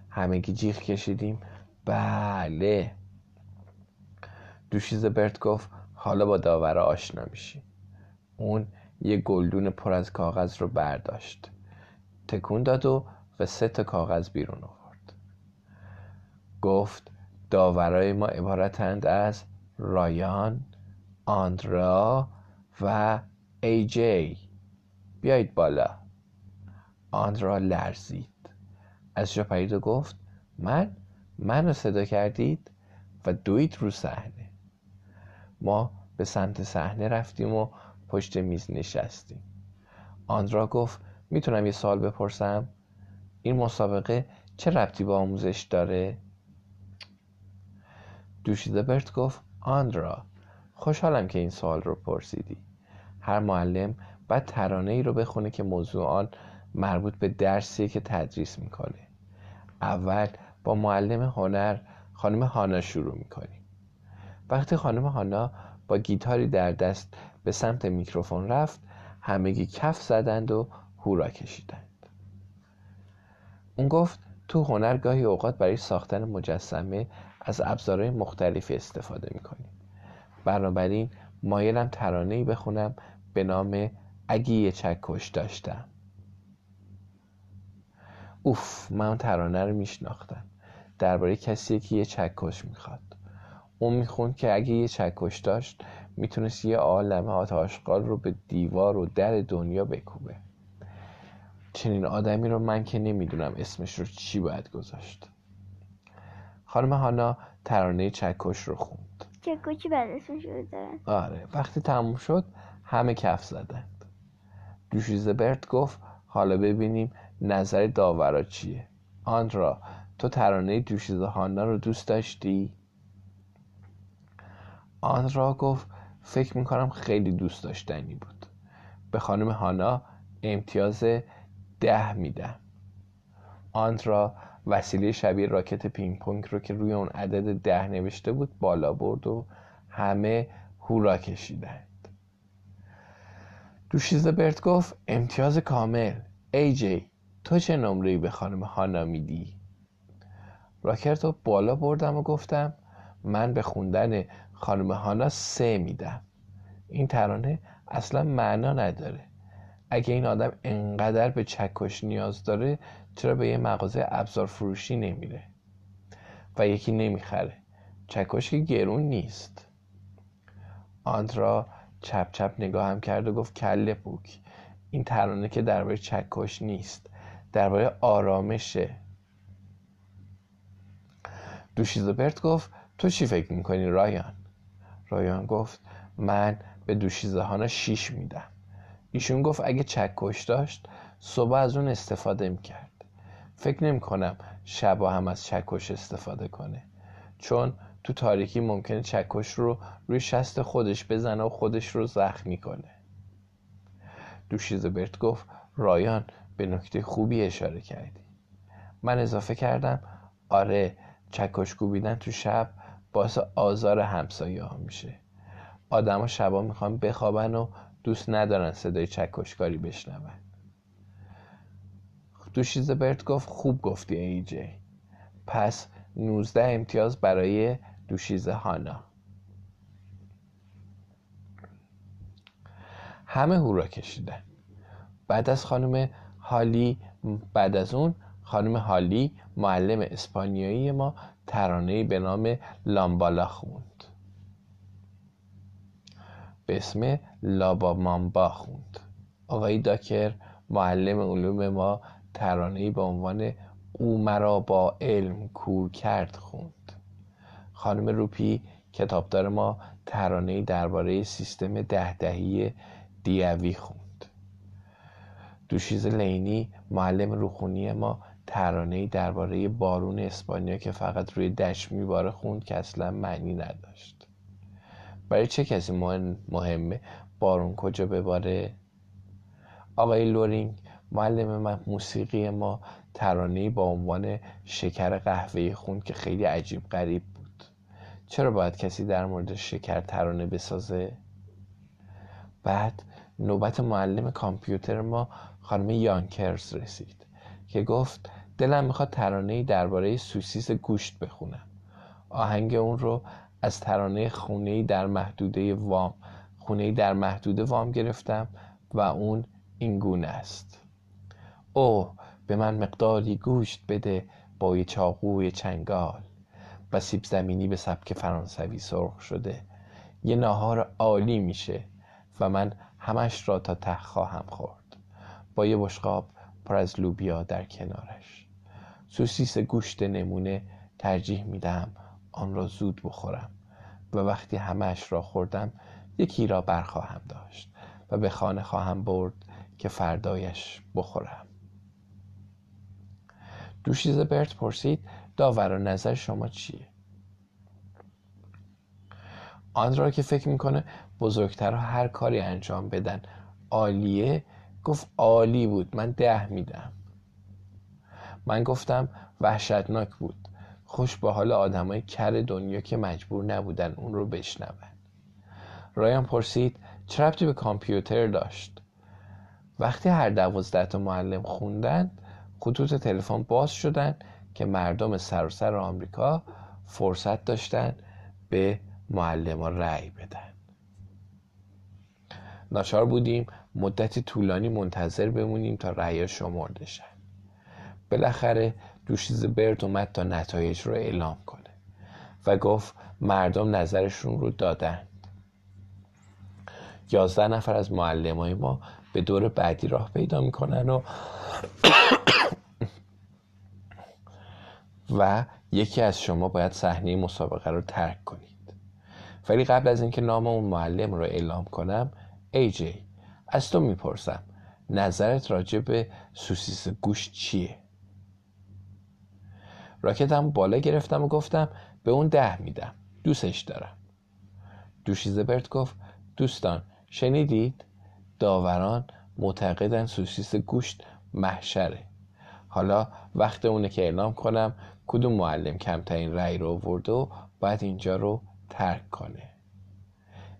همگی جیغ کشیدیم. بله. دوشیز برد گفت حالا با داوره آشنا میشیم. اون یه گلدون پر از کاغذ رو برداشت. تکون داد و و سه تا کاغذ بیرون آورد. گفت داورای ما عبارتند از رایان آندرا و ای جی. بیایید بالا. آندرا لرزید. از جا پرید و گفت من؟ من رو صدا کردید و دوید رو صحنه. ما به سمت صحنه رفتیم و پشت میز نشستیم. آندرا گفت می‌تونم یه سوال بپرسم؟ این مسابقه چه ربطی به آموزش داره؟ دوشیده برت گفت آندرا خوشحالم که این سوال رو پرسیدی. هر معلم باید ترانه ای رو بخونه که موضوع آن مربوط به درسی که تدریس می‌کنه. اول با معلم هنر خانم هانا شروع می‌کنیم. وقتی خانم هانا با گیتاری در دست به سمت میکروفون رفت همگی کف زدند و هورا کشیدند. اون گفت تو هنر گاهی اوقات برای ساختن مجسمه از ابزارهای مختلفی استفاده می‌کنیم بنابراین مایلم ترانه ای بخونم به نام اگه یه چکش داشتم. اوف من اون ترانه رو میشناختم. درباره کسی که یه چکش می‌خواد. اون می‌خوند که اگه یه چکش داشت می‌تونست یه عالم آتاشقال رو به دیوار و در دنیا بکوبه. چنین آدمی رو من که نمی‌دونم اسمش رو چی باید گذاشت. خانم هانا ترانه چکش رو خوند. چکشی بعد اسمش رو دارن آره وقتی تموم شد همه کف زدند دوشیزه برت گفت حالا ببینیم نظر داورا چیه. آندرا تو ترانه دوشیزه هانا رو دوست داشتی؟ آندرا گفت فکر می‌کنم خیلی دوست داشتنی بود. به خانم هانا امتیاز ده میدم. آندرا وسیله شبیه راکت پینگ پونگ رو که روی اون عدد ده نوشته بود بالا برد و همه هورا کشیدند. دوشیزه برت گفت امتیاز کامل. ای جی تو چه نمره به خانم هانا میدی؟ راکت رو بالا بردم و گفتم من به خوندن خانم هانا سه میدم. این ترانه اصلا معنا نداره. اگه این آدم انقدر به چکش نیاز داره چرا به یه مغازه ابزار فروشی نمیره؟ و یکی نمی‌خره. چکش که گرون نیست. آندرا چپ چپ نگاهم کرد و گفت کله پوک این ترانه که درباره چکش نیست درباره آرامشه. دوشیزبرت گفت تو چی فکر می‌کنی رایان؟ رایان گفت من به دوشیزه هانا شیش میدم. ایشون گفت اگه چکش داشت صبح از اون استفاده می‌کرد. فکر نمی کنم شبا هم از چکش استفاده کنه. چون تو تاریکی ممکنه چکش رو روی شست خودش بزنه و خودش رو زخمی کنه. دوشیزه برت گفت رایان به نکته خوبی اشاره کردی. من اضافه کردم آره چکش کوبیدن تو شب باعث آزار همسایه ها میشه. آدما شبا می‌خوان بخوابن و دوست ندارن صدای چکشکاری بشنون. دوشیزه برت گفت خوب گفتی ای جی. پس 19 امتیاز برای دوشیزه هانا. همه هورا کشیدن. بعد از خانم هالی بعد از اون خانم هالی معلم اسپانیایی ما ترانه‌ای به نام لامبالا خوند به اسم لابا مامبا خوند. آقای داکر معلم علوم ما ترانه‌ای به عنوان او مرا با علم کور کرد خوند. خانم روپی کتابدار ما ترانه‌ای درباره سیستم دهدهی دیوی خوند. دوشیز لینی معلم روخونی ما ترانه‌ای درباره بارون اسپانیا که فقط روی دشت میباره خوند که اصلا معنی نداشت. برای چه کسی مهمه؟ بارون کجا بباره؟ آقای لورینگ معلم موسیقی ما ترانه‌ای با عنوان شکر قهوه‌ای خوند که خیلی عجیب غریب بود. چرا باید کسی در مورد شکر ترانه بسازه؟ بعد نوبت معلم کامپیوتر ما خانم یانکرز رسید که گفت دلم می‌خواد ترانه درباره سوسیس گوشت بخونم. آهنگ اون رو از ترانه خونه در محدوده وام. خونه در محدوده وام گرفتم و اون این گونه است. او به من مقداری گوشت بده با یه چاقوی چنگال. و سیب زمینی به سبک فرانسوی سرخ شده. یه ناهار عالی میشه و من همش را تا ته خواهم خورد. با یه بشقاب پر از لوبیا در کنارش. سوسیس گوشت نمونه ترجیح میدم آن را زود بخورم و وقتی همش را خوردم یکی را برخواهم داشت و به خانه خواهم برد که فردایش بخورم. دوشیزه برت پرسید داور و نظر شما چیه؟ آن را که فکر می‌کنه بزرگترها هر کاری انجام بدن عالیه گفت عالی بود من ده میدم من گفتم وحشتناک بود. خوش به حال آدمای کر دنیا که مجبور نبودن اون رو بشنون. رایان پرسید چه به کامپیوتر داشت؟ وقتی هر دوازده تا معلم خوندن خطوط تلفن باز شدن که مردم سراسر آمریکا فرصت داشتن به معلم رأی بدن. ناچار بودیم مدتی طولانی منتظر بمونیم تا رأی شمرده شن. بالاخره دوشیز برد اومد تا نتایج رو اعلام کنه و گفت مردم نظرشون رو دادند یازده نفر از معلم های ما به دور بعدی راه پیدا می‌کنن و [coughs] و یکی از شما باید صحنه مسابقه رو ترک کنید. ولی قبل از اینکه نام اون معلم رو اعلام کنم ای جی از تو می‌پرسم نظرت راجع به سوسیس گوش چیه؟ راکتم بالا گرفتم و گفتم به اون ده میدم. دوستش دارم. دوشیزه برد گفت دوستان شنیدید؟ داوران معتقدن سوسیس گوشت محشره. حالا وقت اونه که اعلام کنم کدوم معلم کمترین رأی رو آورده و باید اینجا رو ترک کنه.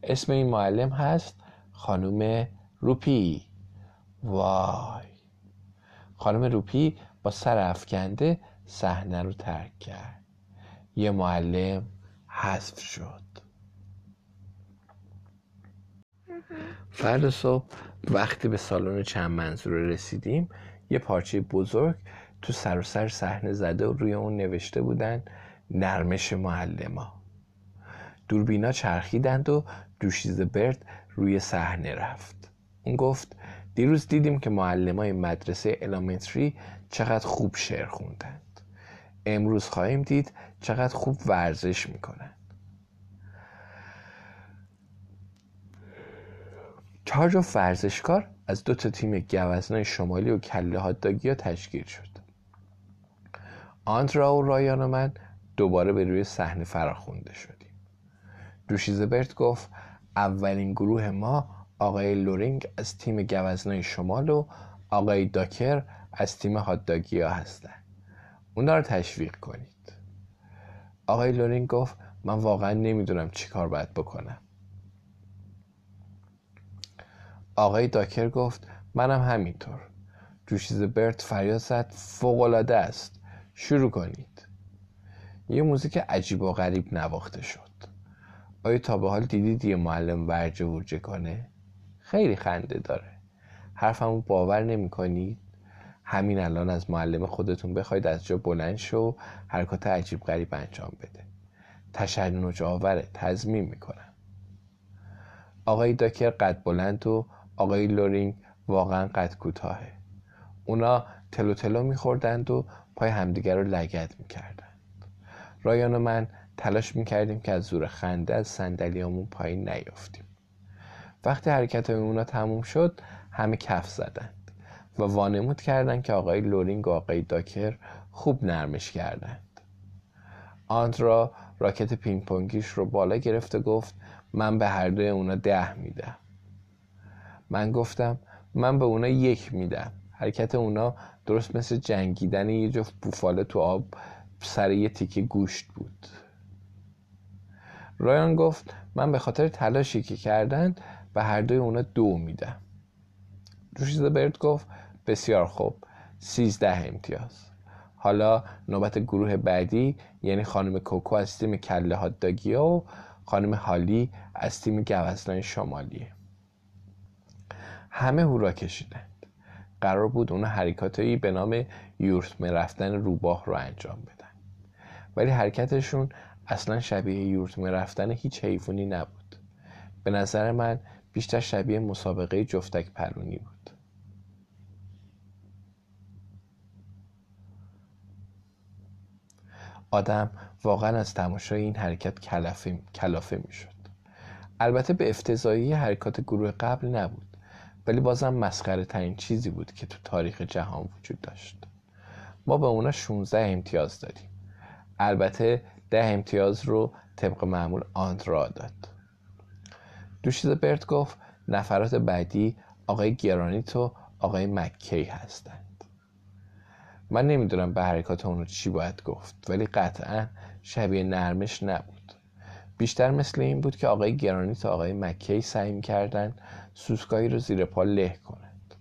اسم این معلم هست خانوم روپی. وای. خانم روپی با سر افکنده صحنه رو ترک کرد. یه معلم حذف شد. فرد صبح وقتی به سالن چند منظوره رسیدیم یه پارچه بزرگ تو سر و سر صحنه زده و روی اون نوشته بودن نرمش معلما. دوربینا چرخیدند و دوشیزه برد روی صحنه رفت. اون گفت دیروز دیدیم که معلمای مدرسه الامنتری چقدر خوب شعر خوندند امروز خواهیم دید چقدر خوب ورزش می‌کنند چهار جفت ورزشکار از دو تا تیم گوزنای شمالی و کله هاتداگی ها تشکیل شد. آندرا و رایان و من دوباره به روی صحنه فراخونده شدیم. دوشیزه برت گفت اولین گروه ما آقای لورینگ از تیم گوزنای شمال و آقای داکر از تیم هاتداگی ها هستن اونا رو تشویق کنید. آقای لورینگ گفت من واقعا نمی‌دونم چی کار باید بکنم. آقای داکر گفت منم همینطور. دوشیزه برت فریاد زد فوقالعاده است. شروع کنید. یه موزیک عجیب و غریب نواخته شد. آیا تا به حال دیدید یه معلم ورجه ورجه کنه؟ خیلی خنده داره. حرفمو باور نمی کنید؟ همین الان از معلم خودتون بخواید از جا بلند شو حرکات عجیب غریب انجام بده. تشنج آوره تضمین می‌کنم. آقای داکر قد بلند و آقای لورینگ واقعا قد کوتاهه. اونا تلو تلو میخوردند و پای همدیگر رو لگد می‌کردند. رایان و من تلاش می‌کردیم که از زور خنده از صندلیامون پایین نیافتیم. وقتی حرکت اونا تموم شد همه کف زدند و وانمود کردند که آقای لورینگ و آقای داکر خوب نرمش کردند. آندرا راکت پینگ پونگیش رو بالا گرفته گفت من به هر دوی اونا ده میدم. من گفتم من به اونا یک میدم. حرکت اونا درست مثل جنگیدن یه جفت بوفاله تو آب سر یه تیکه گوشت بود. رایان گفت من به خاطر تلاشی که کردن به هر دوی اونا دو میدم. برد گفت بسیار خوب. سیزده امتیاز. حالا نوبت گروه بعدی یعنی خانم کوکو از تیم کله هاداگی و خانم هالی از تیم گوزنان شمالیه. همه هورا کشیدند. قرار بود اون حرکاتایی به نام یورتمه رفتن روباه رو انجام بدن. ولی حرکتشون اصلا شبیه یورتمه رفتن هیچ حیوانی نبود. به نظر من بیشتر شبیه مسابقه جفتک پرونی بود. آدم واقعا از تماشای این حرکت کلافه, کلافه می‌شد. البته به افتضایی حرکات گروه قبل نبود ولی بازم مسخره ترین چیزی بود که تو تاریخ جهان وجود داشت. ما به اونا 16 امتیاز دادیم. البته ده امتیاز رو طبق معمول آندرا داد. دوشیز برد گفت نفرات بعدی آقای گرانیت و آقای مکی هستند. من نمی‌دونم به حرکات اونو چی باید گفت ولی قطعا شبیه نرمش نبود. بیشتر مثل این بود که آقای گرانیت و آقای مکی سعی کردن سوسکایی رو زیر پا له کنند.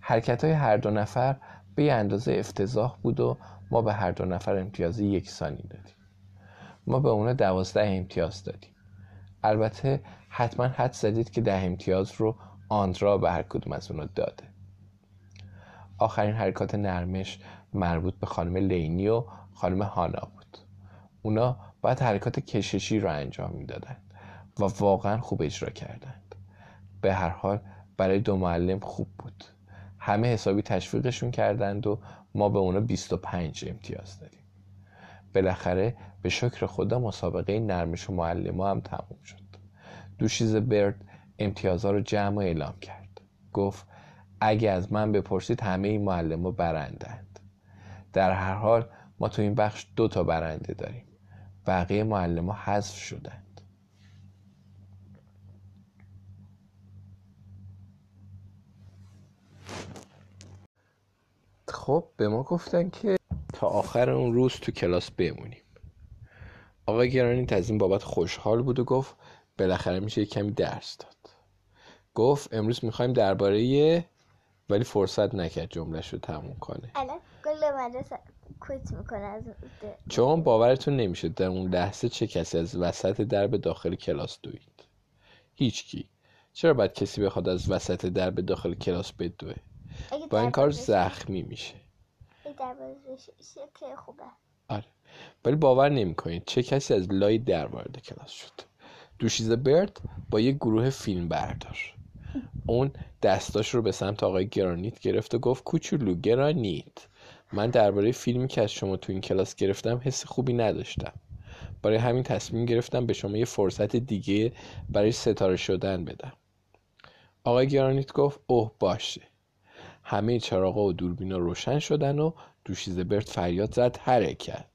حرکت های هر دو نفر به یه اندازه افتضاح بود و ما به هر دو نفر امتیاز یکسانی دادیم. ما به اونا دوازده امتیاز دادیم. البته حتما حد زدید که ده امتیاز رو آندرا به هر کدوم از اونا داده. آخرین حرکات نرمش مربوط به خانم لینی و خانم هانا بود. اونا باید حرکات کششی رو انجام می‌دادند و واقعا خوب اجرا کردند. به هر حال برای دو معلم خوب بود. همه حسابی تشویقشون کردند و ما به اونا 25 امتیاز دادیم. بالاخره به شکر خدا مسابقه نرمش و معلم هم تموم شد. دوشیز برد امتیازها رو جمع و اعلام کرد. گفت اگه از من بپرسید همه این معلم برندند در هر حال ما تو این بخش دو تا برنده داریم. بقیه معلم ها حذف شدند. خب به ما گفتن که تا آخر اون روز تو کلاس بمونیم. آقای گرانی از این بابت خوشحال بود و گفت بالاخره میشه کمی درس داد. گفت امروز می‌خوایم درباره ولی فرصت نکرد جملهش رو تموم کنه. الان کل مدرسه کویت می‌کنه از چون باورتون نمیشه در اون لحظه چه کسی از وسط درب داخل کلاس دوید. هیچکی چرا باید کسی بخواد از وسط درب داخل کلاس بدوه؟ با این کار زخمی میشه. خوبه. آره. ولی باور نمی‌کنید چه کسی از لای در وارد کلاس شد. دوشیز برد با یک گروه فیلم بردار. اون دستاش رو به سمت آقای گرانیت گرفت و گفت کوچولو گرانیت. من درباره فیلمی که از شما تو این کلاس گرفتم حس خوبی نداشتم. برای همین تصمیم گرفتم به شما یه فرصت دیگه برای ستاره شدن بدم. آقای گرانیت گفت اوه باشه. همه چراغا و دوربینا روشن شدن و دوشیزه برد فریاد زد حرکت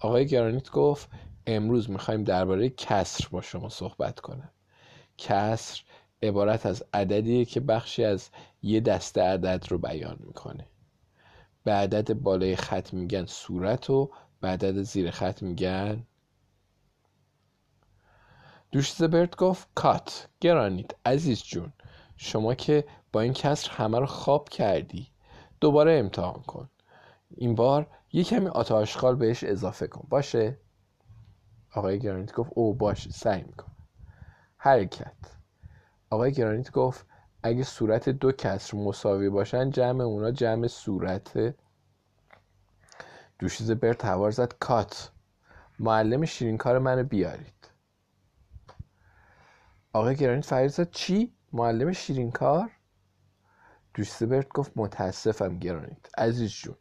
آقای گرانیت گفت امروز می‌خوایم درباره کسر با شما صحبت کنم. کسر عبارت از عددیه که بخشی از یه دسته عدد رو بیان می‌کنه. به عدد بالای خط میگن صورت و به عدد زیر خط میگن دوش زبرت گفت کات. گرانیت عزیز جون شما که با این کسر همه رو خواب کردی دوباره امتحان کن. این بار یه کمی آتاشخال بهش اضافه کن. باشه؟ آقای گرانیت گفت او باشه سعی میکن حرکت. آقای گرانیت گفت اگه صورت دو کسر مساوی باشن جمع اونا جمع صورت دوشیز برد توار زد. کات. معلم شیرینکار منو بیارید. آقای گرانیت فرید زد. چی؟ معلم شیرینکار؟ دوشیزبرت گفت متاسفم گرانیت. عزیز جون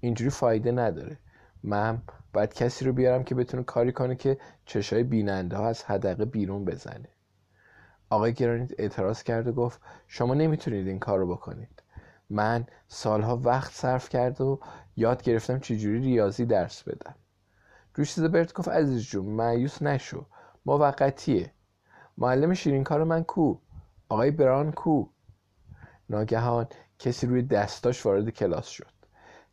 اینجوری فایده نداره. من باید کسی رو بیارم که بتونه کاری کنه که چشای بیننده ها از حدقه بیرون بزنه. آقای گرانیت اعتراض کرد و گفت شما نمی‌تونید این کار رو بکنید. من سالها وقت صرف کرد و یاد گرفتم چجوری ریاضی درس بدم. برد گفت عزیز جون معیوس نشو موقتیه. معلم شیرین کار من کو؟ آقای بران کو؟ ناگهان کسی روی دستاش وارد کلاس شد.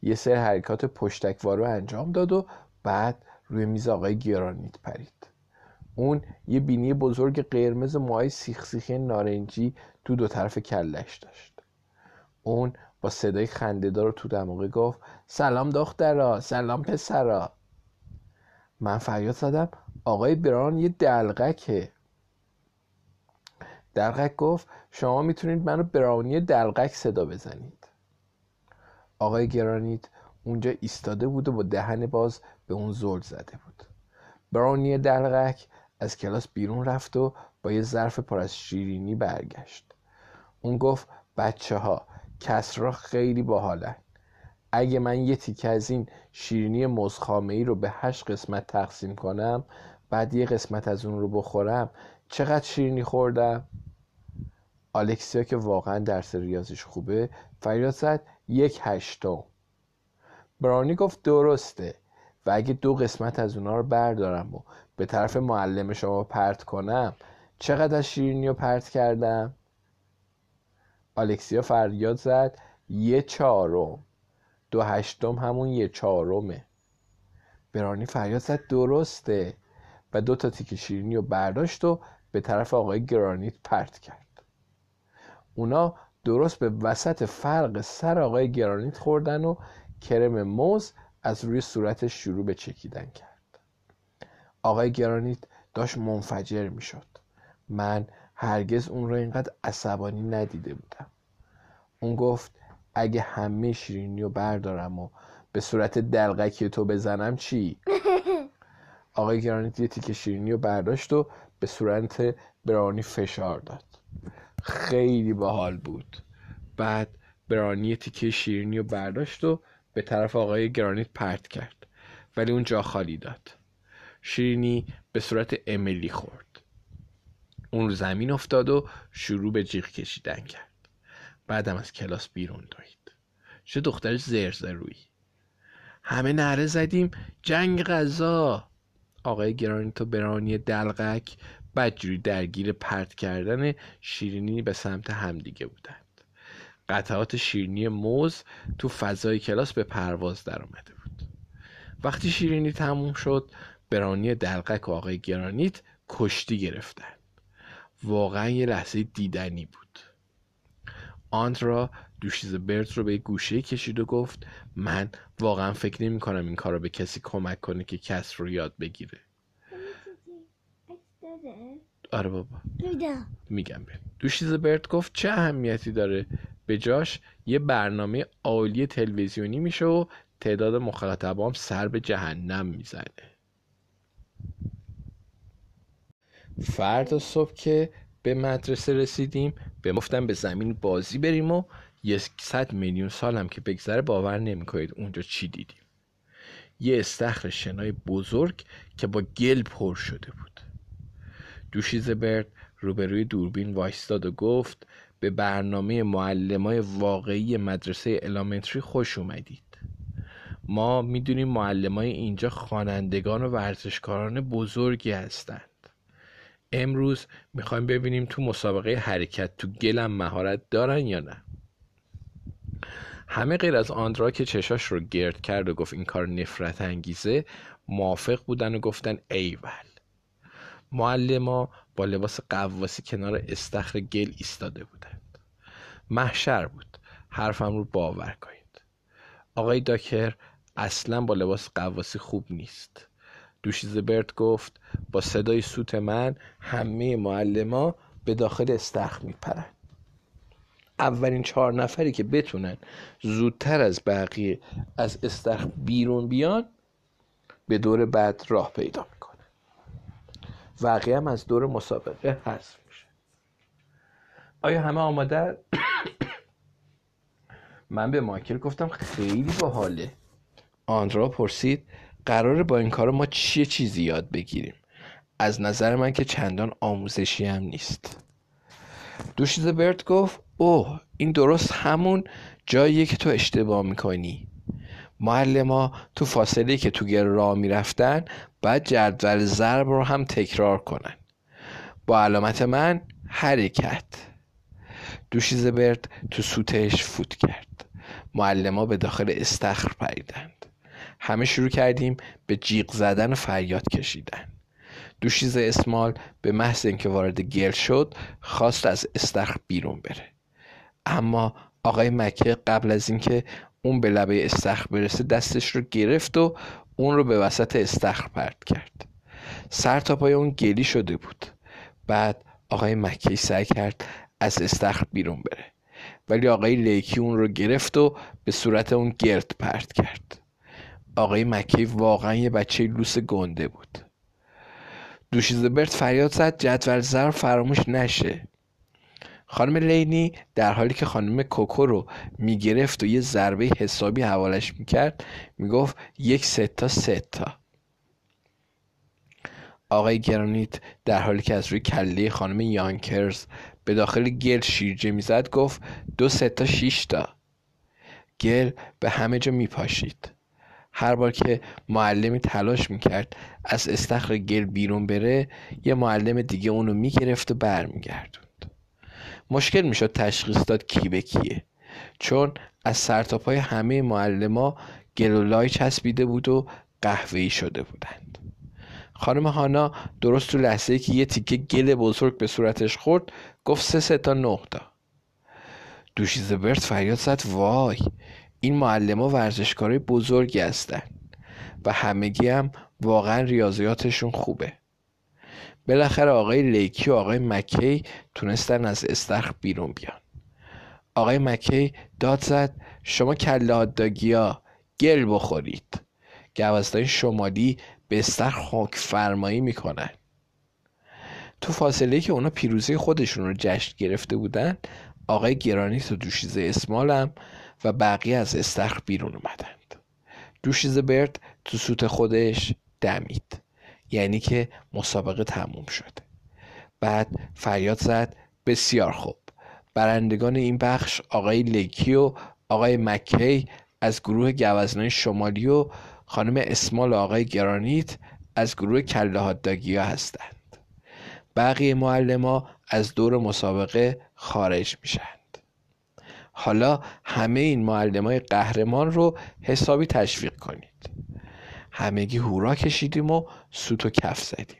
یه سر حرکات پشتکوار رو انجام داد و بعد روی میز آقای گرانیت پرید اون یه بینی بزرگ قرمز موهای سیخ سیخی نارنجی تو دو طرف کلش داشت. اون با صدای خندهدار تو دماغه گفت سلام دخترا سلام پسرا. من فریاد زدم آقای بران یه دلغکه. دلغک گفت شما می‌تونید منو برانی دلغک صدا بزنید. آقای گرانیت اونجا ایستاده بود و با دهن باز به اون زل زده بود. برانی دلغک از کلاس بیرون رفت و با یه ظرف پر از شیرینی برگشت. اون گفت بچه ها کسرا خیلی باحالن. اگه من یه تیکه از این شیرینی مزخامه ای رو به هشت قسمت تقسیم کنم بعد یه قسمت از اون رو بخورم چقدر شیرینی خوردم؟ آلکسیا که واقعا درس ریاضیش خوبه فریاد زد یک هشتم. برانی گفت درسته. و اگه دو قسمت از اونا رو بردارم و به طرف معلم شما پرت کنم. چقدر از شیرینی رو پرت کردم؟ آلکسیا فریاد زد. یه چهارم. دو هشتم همون یه چهارمه. برانی فریاد زد. درسته. و دو تا تیک شیرینی رو برداشت و به طرف آقای گرانیت پرت کرد. اونا درست به وسط فرق سر آقای گرانیت خوردن و کرم موز از روی صورتش شروع به چکیدن کرد. آقای گرانیت داشت منفجر می‌شد. من هرگز اون رو اینقدر عصبانی ندیده بودم. اون گفت اگه همه شیرینی رو بردارم و به صورت دلغکی تو بزنم چی؟ [laughs] آقای گرانیت یه تیکه شیرینی رو برداشت و به صورت برانی فشار داد. خیلی باحال بود. بعد برانی تیکه شیرینی رو برداشت و به طرف آقای گرانیت پرت کرد. ولی اون جا خالی داد. شیرینی به صورت املی خورد. اون رو زمین افتاد و شروع به جیغ کشیدن کرد. بعدم از کلاس بیرون دوید. چه دختر زرزرویی همه نره زدیم جنگ غذا. آقای گرانیت و برانی دلغک بدجوری درگیر پرت کردن شیرینی به سمت همدیگه بودند. قطعات شیرینی موز تو فضای کلاس به پرواز در آمده بود. وقتی شیرینی تموم شد برانی دلغک و آقای گرانیت کشتی گرفتند واقعا یه لحظه دیدنی بود. آندرا دوشیز برد رو به گوشه کشید و گفت من واقعا فکر نمی کنم این کار رو به کسی کمک کنه که کس رو یاد بگیره. آره بابا. میگم به دوشیز برد گفت چه اهمیتی داره؟ به جاش یه برنامه عالی تلویزیونی میشه و تعداد مخاطبام سر به جهنم می‌زنه. فردا صبح که به مدرسه رسیدیم به مفتم به زمین بازی بریم و صد میلیون سالم که بگذره باور نمی‌کنید اونجا چی دیدیم. یه استخر شنای بزرگ که با گل پر شده بود. دوشیز برد روبروی دوربین وایستاد و گفت به برنامه معلمای واقعی مدرسه الامنتری خوش اومدید. ما می‌دونیم معلمای اینجا خوانندگان و ورزشکاران بزرگی هستند امروز می‌خوایم ببینیم تو مسابقه حرکت تو گلم مهارت دارن یا نه. همه غیر از آندرا که چشاش رو گرد کرد و گفت این کار نفرت انگیزه موافق بودن و گفتن ایول. معلما با لباس قواسی کنار استخر گل ایستاده بودند. محشر بود. حرفم رو باور کنید. آقای داکر اصلا با لباس قواسی خوب نیست. دوشیزبرت گفت با صدای سوت من همه معلما به داخل استخر میپرند اولین چهار نفری که بتونن زودتر از بقیه از استخر بیرون بیان به دور بعد راه پیدا می‌کنن. بقیه هم از دور مسابقه حذف میشه. آیا همه آماده؟ [coughs] من به مایکل گفتم خیلی باحاله. آندرا پرسید قراره با این کار ما چیه چیزی یاد بگیریم؟ از نظر من که چندان آموزشی هم نیست. دوشیز برد گفت اوه این درست همون جاییه که تو اشتباه می‌کنی. معلم تو فاصله که تو گر راه می‌رفتن باید جدول ضرب رو هم تکرار کنن. با علامت من حرکت. دوشیز برد تو سوتش فوت کرد. معلم به داخل استخر پریدند همه شروع کردیم به جیغ زدن و فریاد کشیدن. دوشیز اسمال به محض اینکه وارد گل شد خواست از استخر بیرون بره. اما آقای مکه قبل از اینکه اون به لبه استخر برسه دستش رو گرفت و اون رو به وسط استخر پرت کرد. سر تا پای اون گلی شده بود. بعد آقای مکی سعی کرد از استخر بیرون بره. ولی آقای لیکی اون رو گرفت و به صورت اون گرد پرت کرد. آقای مکی واقعا یه بچه لوس گنده بود. دوشیزبرت فریاد زد جدول زر فراموش نشه. خانم لینی در حالی که خانم کوکو رو می‌گرفت و یه ضربه حسابی حوالش می‌کرد می‌گفت یک ستا ستا آقای گرانیت در حالی که از روی کله خانم یانکرز به داخل گل شیرجه می‌زد گفت دو ستا شیشتا گل به همه جا میپاشید. هر بار که معلمی تلاش می‌کرد از استخر گل بیرون بره یه معلم دیگه اونو می‌گرفت و برمیگردوند. مشکل می‌شد تشخیص داد کی به کیه. چون از سرتاپای همه معلما گلولای چسبیده بود و قهوه‌ای شده بودند. خانم هانا درست تو لحظه که یه تیکه گل بزرگ به صورتش خورد گفت سه سه تا تا دوشیزه برد فریاد زد وای. این معلم ها ورزشکارای بزرگی هستن و همگی هم واقعا ریاضیاتشون خوبه. بالاخره آقای لیکی و آقای مکی تونستن از استخر بیرون بیان. آقای مکی داد زد شما کله ها گل بخورید. گوزدان شمالی به استخر خاک فرمایی می‌کنن. تو فاصله که اونا پیروزی خودشون رو جشن گرفته بودن آقای گرانیت و دوشیزه اسمالم و بقیه از استخر بیرون اومدند. دوشیزه برد تو سوت خودش دمید. یعنی که مسابقه تموم شد. بعد فریاد زد بسیار خوب. برندگان این بخش آقای لکی و آقای مکی از گروه گوزنای شمالی و خانم اسمال آقای گرانیت از گروه کله ها هستند. بقیه معلما از دور مسابقه خارج میشند حالا همه این معلم های قهرمان رو حسابی تشویق کنید. همگی هورا کشیدیم و سوت و کف زدیم.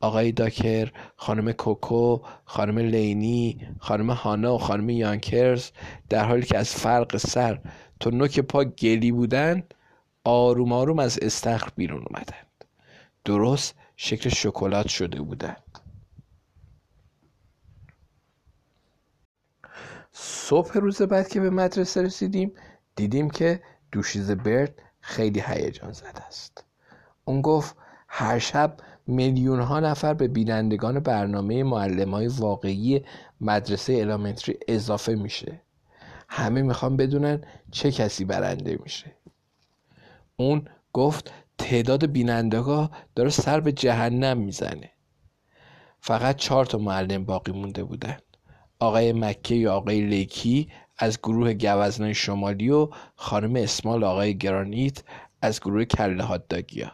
آقای داکر، خانم کوکو، خانم لینی، خانم هانا و خانم یانکرز در حالی که از فرق سر تا نوک پا گلی بودند آروم آروم از استخر بیرون اومدند. درست شکل شکلات شده بودند. صبح روز بعد که به مدرسه رسیدیم دیدیم که دوشیز برد خیلی هیجان زده است. اون گفت هر شب میلیون ها نفر به بینندگان برنامه معلم های واقعی مدرسه الامنتری اضافه میشه. همه می‌خوان بدونن چه کسی برنده میشه. اون گفت تعداد بینندگاه داره سر به جهنم می‌زنه. فقط چهار تا معلم باقی مونده بودن. آقای مکه یا آقای لیکی از گروه گوزنای شمالی و خانم اسمال آقای گرانیت از گروه کله هاداگیا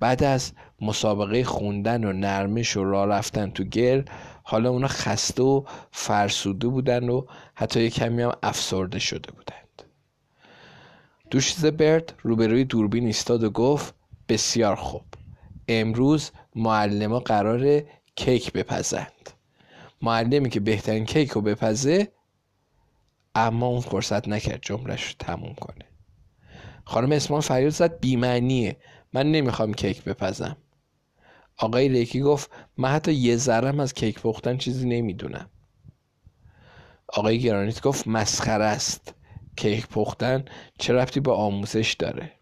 بعد از مسابقه خوندن و نرمش و راه رفتن تو گل حالا اونا خسته و فرسوده بودن و حتی یه کمی هم افسرده شده بودند. دوشیزه برد روبروی دوربین ایستاد و گفت بسیار خوب. امروز معلم قرار کیک بپزند. معلمی که بهترین کیک رو بپزه اما اون فرصت نکرد جملش رو تموم کنه. خانم اسمان فریاد زد بیمعنیه. من نمی‌خوام کیک بپزم. آقای لیکی گفت من حتی یه ذرم از کیک پختن چیزی نمی‌دونم. آقای گرانیت گفت مسخره است. کیک پختن چه ربطی به آموزش داره؟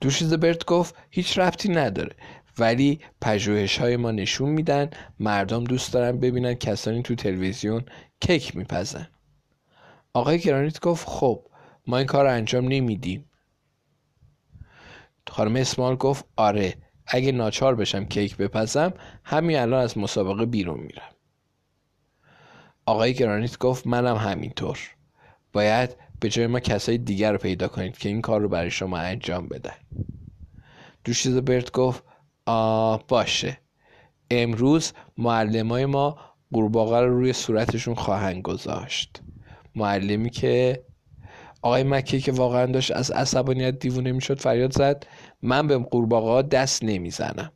دوشیز برد گفت هیچ ربطی نداره. ولی پژوهش های ما نشون میدن مردم دوست دارن ببینن کسانی تو تلویزیون کیک میپزن. آقای گرانیت گفت خب ما این کار رو انجام نمیدیم. خانم اسمال گفت آره اگه ناچار بشم کیک بپزم همین الان از مسابقه بیرون میرم. آقای گرانیت گفت منم همینطور. باید به جای ما کسای دیگر رو پیدا کنید که این کار رو برای شما انجام بدن. دوشیز برد گفت باشه. امروز معلمای ما قورباغه رو روی صورتشون خواهند گذاشت. معلمی که آقای مکی که واقعا داشت از عصبانیت دیوونه می‌شد فریاد زد. من به قورباغه دست نمی‌زنم.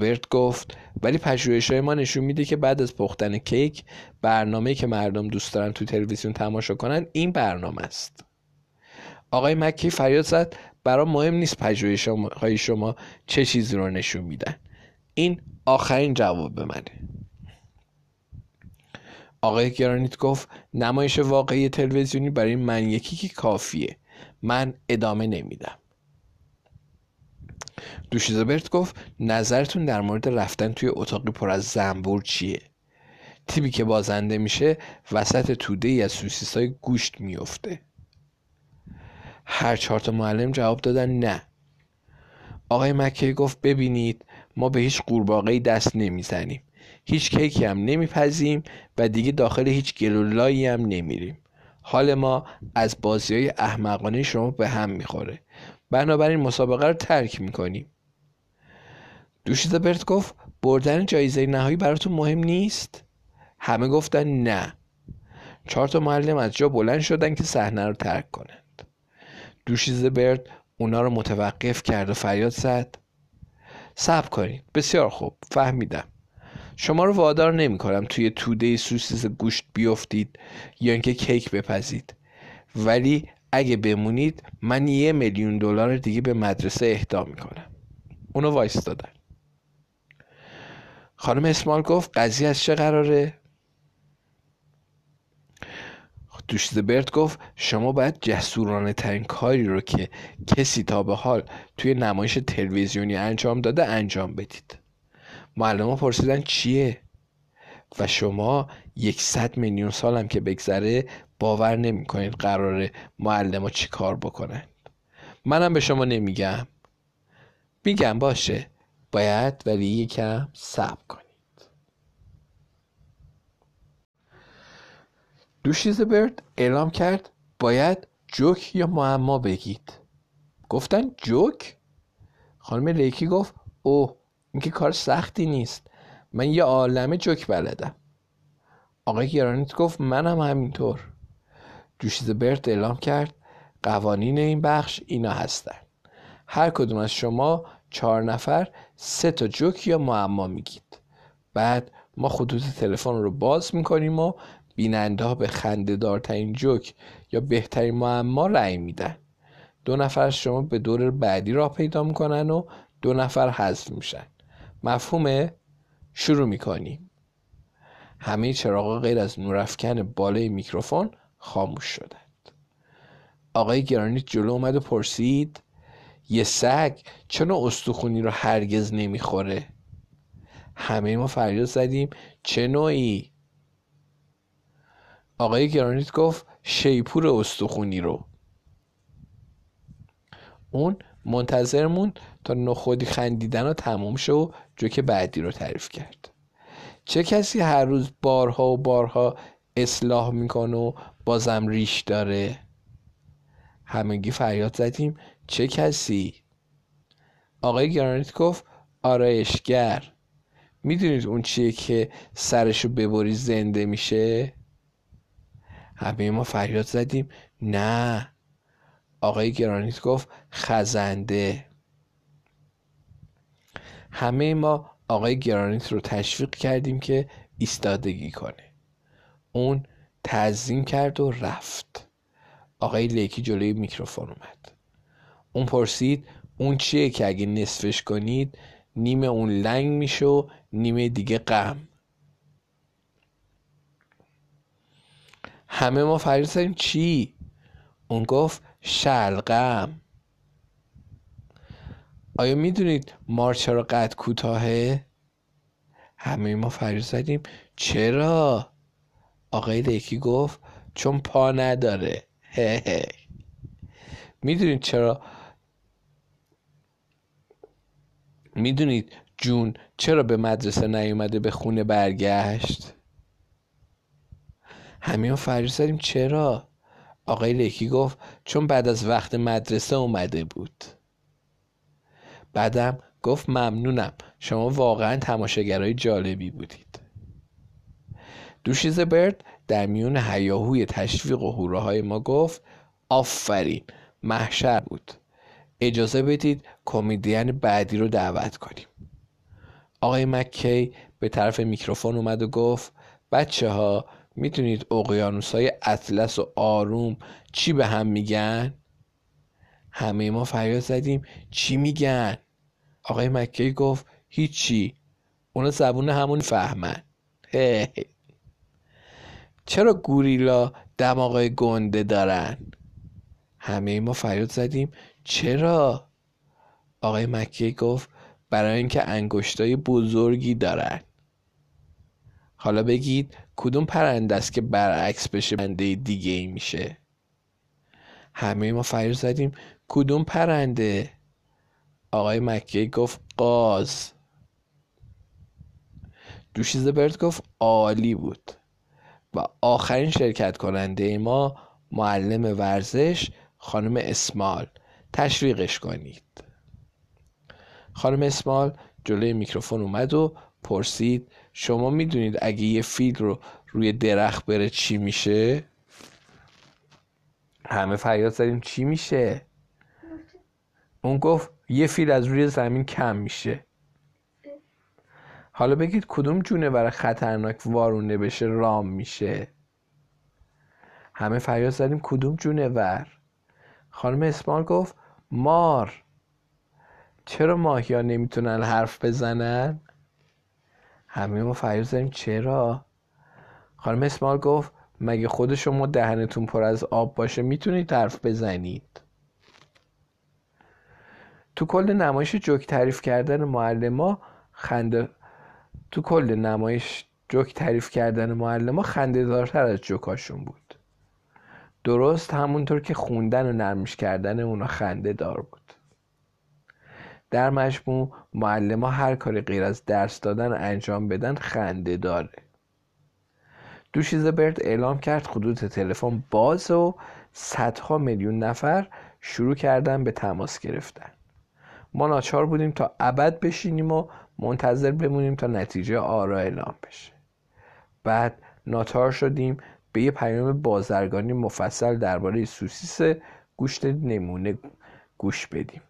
برد گفت. ولی پژوهش های ما نشون میده که بعد از پختن کیک برنامه که مردم دوست دارن تو تلویزیون تماشا کنن این برنامه است. آقای مکی فریاد زد. برام مهم نیست پژوهش های شما چه چیزی رو نشون میدن. این آخرین جواب منه. آقای گرانیت گفت نمایش واقعی تلویزیونی برای من یکی که کافیه. من ادامه نمیدم. دوشیزبرت گفت نظرتون در مورد رفتن توی اتاقی پر از زنبور چیه؟ تیمی که بازنده میشه وسط توده ای از سوسیس های گوشت میفته هر چهار تا معلم جواب دادن نه. آقای مکی گفت ببینید ما به هیچ قورباغه دست نمی‌زنیم. هیچ کیکی هم نمیپزیم و دیگه داخل هیچ گلولایی هم نمیریم. حال ما از بازی های احمقانه شما به هم می‌خوره. بنابراین مسابقه رو ترک می‌کنیم. دوشیزه برت گفت بردن جایزه نهایی براتون مهم نیست؟ همه گفتن نه. چهار تا معلم از جا بلند شدن که صحنه رو ترک کنند دوشیزه برت اونا رو متوقف کرد و فریاد زد. صبر کنید بسیار خوب فهمیدم. شما رو وادار نمی کنم توی توده سوسیس گوشت بیفتید یا اینکه کیک بپزید. ولی اگه بمونید من یه میلیون دلار دیگه به مدرسه اهدا می‌کنم. اونو وایسادن خانم اسمال گفت قضیه از چه قراره؟ دوشیز برد گفت شما باید جسورانه ترین کاری رو که کسی تا به حال توی نمایش تلویزیونی انجام داده انجام بدید. معلم پرسیدن چیه؟ و شما یکصد میلیون سالم که بگذره باور نمی کنید قراره معلم چی کار بکنند. منم به شما نمیگم. میگم باشه باید ولی یکم صبر کنید. دوشیز برد اعلام کرد باید جوک یا معما بگید. گفتن جوک؟ خانم لیکی گفت اوه این که کار سختی نیست. من یه عالم جوک بلدم. آقای گرانیت گفت منم همینطور. دوشیز برد اعلام کرد قوانین این بخش اینا هستن. هر کدوم از شما چهار نفر سه تا جوک یا معما میگید. بعد ما خطوط تلفن رو باز می‌کنیم و بیننده ها به خنده دارترین جوک یا بهترین معما رأی میدن. دو نفر از شما به دور بعدی راه پیدا می‌کنن و دو نفر حذف میشن. مفهومه شروع می‌کنیم. همه چراغا غیر از نورافکن بالای میکروفون خاموش شدند. آقای گرانیت جلو اومد و پرسید یه سگ چرا استخونی رو هرگز نمی‌خوره؟ همه ما فریاد زدیم چه نوعی؟ آقای گرانیت گفت شیپور استخونی رو. اون منتظر موند تا نخودی خندیدن رو تموم شد و جوک بعدی رو تعریف کرد. چه کسی هر روز بارها و بارها اصلاح می‌کنه و بازم ریش داره؟ همگی فریاد زدیم چه کسی؟ آقای گرانیت گفت آرایشگر. می‌دونید اون چیه که سرشو ببری زنده میشه؟ همه ما فریاد زدیم. نه. آقای گرانیت گفت خزنده. همه ما آقای گرانیت رو تشویق کردیم که ایستادگی کنه. اون تعظیم کرد و رفت. آقای لیکی جلوی میکروفون اومد. اون پرسید اون چیه که اگه نصفش کنید نیمه اون لنگ میشه و نیمه دیگه غم. همه ما فریاد چی؟ اون گفت شلقم آیا می‌دونید مار چرا قد کوتاهه؟ همه ما فریاد زدیم. چرا؟ آقای لیکی گفت چون پا نداره. [laughs] می‌دونید چرا؟ می‌دونید جون چرا به مدرسه نیومده به خونه برگشت؟ همین فریاد زدیم چرا؟ آقای لکی گفت چون بعد از وقت مدرسه اومده بود. بعدم گفت ممنونم شما واقعا تماشاگرای جالبی بودید. دوشیز برد در میون هیاهوی تشویق و هوراهای ما گفت آفرین محشر بود. اجازه بدید کمدین بعدی رو دعوت کنیم. آقای مکی به طرف میکروفون اومد و گفت بچه ها می‌تونید اقیانوس های اطلس و آروم چی به هم میگن؟ همه ما فریاد زدیم چی میگن؟ آقای مکی گفت هیچی اونا زبون همون فهمن چرا گوریلا دماغای گنده دارن؟ همه ما فریاد زدیم چرا؟ آقای مکی گفت برای اینکه انگشتای بزرگی دارن حالا بگید کدوم پرنده است که برعکس بشه پرنده دیگه ای میشه؟ همه ما فریاد زدیم. کدوم پرنده؟ آقای مکی گفت قاز. دوشیزه برد گفت عالی بود. و آخرین شرکت کننده ما معلم ورزش خانم اسمال. تشویقش کنید. خانم اسمال جلوی میکروفون اومد و پرسید شما می‌دونید اگه یه فیل رو روی درخت بره چی میشه؟ همه فریاد زدیم چی میشه؟ اون گفت یه فیل از روی زمین کم میشه. حالا بگید کدوم جونور خطرناک وارونه بشه رام میشه؟ همه فریاد زدیم کدوم جونور خانم اسمال گفت مار. چرا ماهیا نمی‌تونن حرف بزنن؟ همه ما فریاد زدیم. چرا؟ خانم اسمال گفت مگه خود شما دهنتون پر از آب باشه؟ می‌تونید حرف بزنید. تو کل نمایش جوک تعریف کردن معلما خنده تو کل نمایش جوک تعریف کردن معلما خنده دارتر از جوکاشون بود. درست همونطور که خوندن و نرمش کردن اونا خنده دار بود. در مجموع معلم ها هر کاری غیر از درس دادن انجام بدن خنده داره. برد اعلام کرد خطوط تلفن باز و صدها میلیون نفر شروع کردن به تماس گرفتن. ما ناچار بودیم تا ابد بشینیم و منتظر بمونیم تا نتیجه آرا اعلام بشه. بعد ناچار شدیم به یه پیام بازرگانی مفصل درباره سوسیس گوشت نمونه گوش بدیم.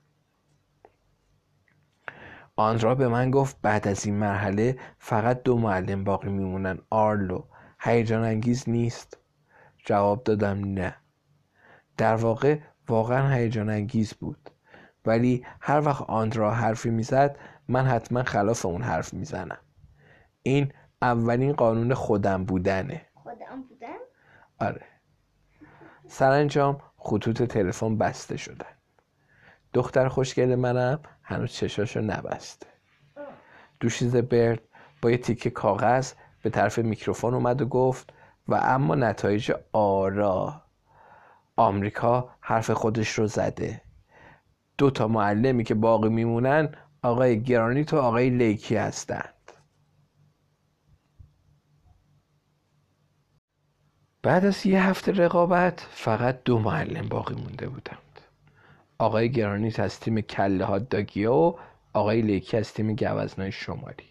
آندرا به من گفت بعد از این مرحله فقط دو معلم باقی میمونن. آرلو. هیجان انگیز نیست. جواب دادم نه. در واقع واقعا هیجان انگیز بود. ولی هر وقت آندرا حرفی می‌زد من حتما خلاف اون حرف می‌زنم. این اولین قانون خودم بودنه. خودم بودن؟ آره. سرانجام خطوط تلفن بسته شدن. دختر خوشگل منم؟ هنوز چشاشو نبسته دوشیز برد با یه تیکه کاغذ به طرف میکروفون اومد و گفت و اما نتایج آرا. آمریکا حرف خودش رو زده. دو تا معلمی که باقی میمونن آقای گرانیت و آقای لیکی هستند. بعد از یه هفته رقابت فقط دو معلم باقی مونده بودن. آقای گرانیت از تیم کله ها داگیا و آقای لیکی از تیم گوزنای شمالی.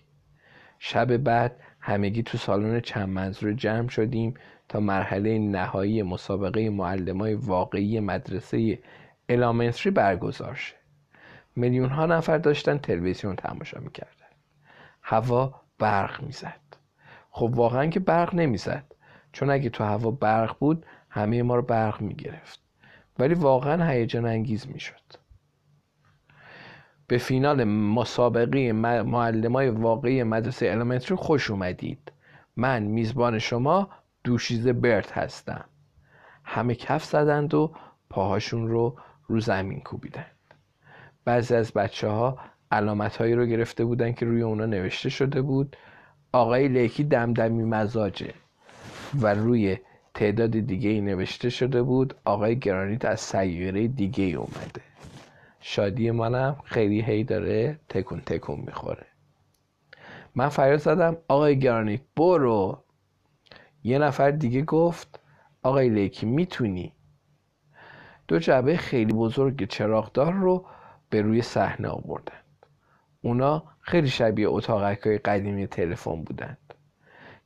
شب بعد همگی تو سالن چند منظور جمع شدیم تا مرحله نهایی مسابقه معلمای واقعی مدرسه الامنتری برگزار شه. میلیون ها نفر داشتن تلویزیون تماشا می‌کردن. هوا برق می‌زد. خب واقعا که برق نمی‌زد. چون اگه تو هوا برق بود همه ما رو برق می‌گرفت. ولی واقعا هیجان انگیز می‌شد. به فینال مسابقه معلمای واقعی مدرسه المنتری خوش اومدید. من میزبان شما دوشیزه برت هستم. همه کف زدند و پاهاشون رو رو زمین کوبیدند. بعضی از بچه ها علامت هایی رو گرفته بودن که روی اونا نوشته شده بود. آقای لیکی دمدمی مزاجه و روی تعداد دیگه ای نوشته شده بود. آقای گرانیت از سیاره دیگه ای اومده. شادی منم خیلی هی داره تکون تکون می‌خوره. من فریاد زدم آقای گرانیت برو. یه نفر دیگه گفت آقای لیکی می‌تونی؟ دو جعبه خیلی بزرگ چراغدار رو به روی صحنه آوردند. اونا خیلی شبیه اتاقک های قدیمی تلفن بودند.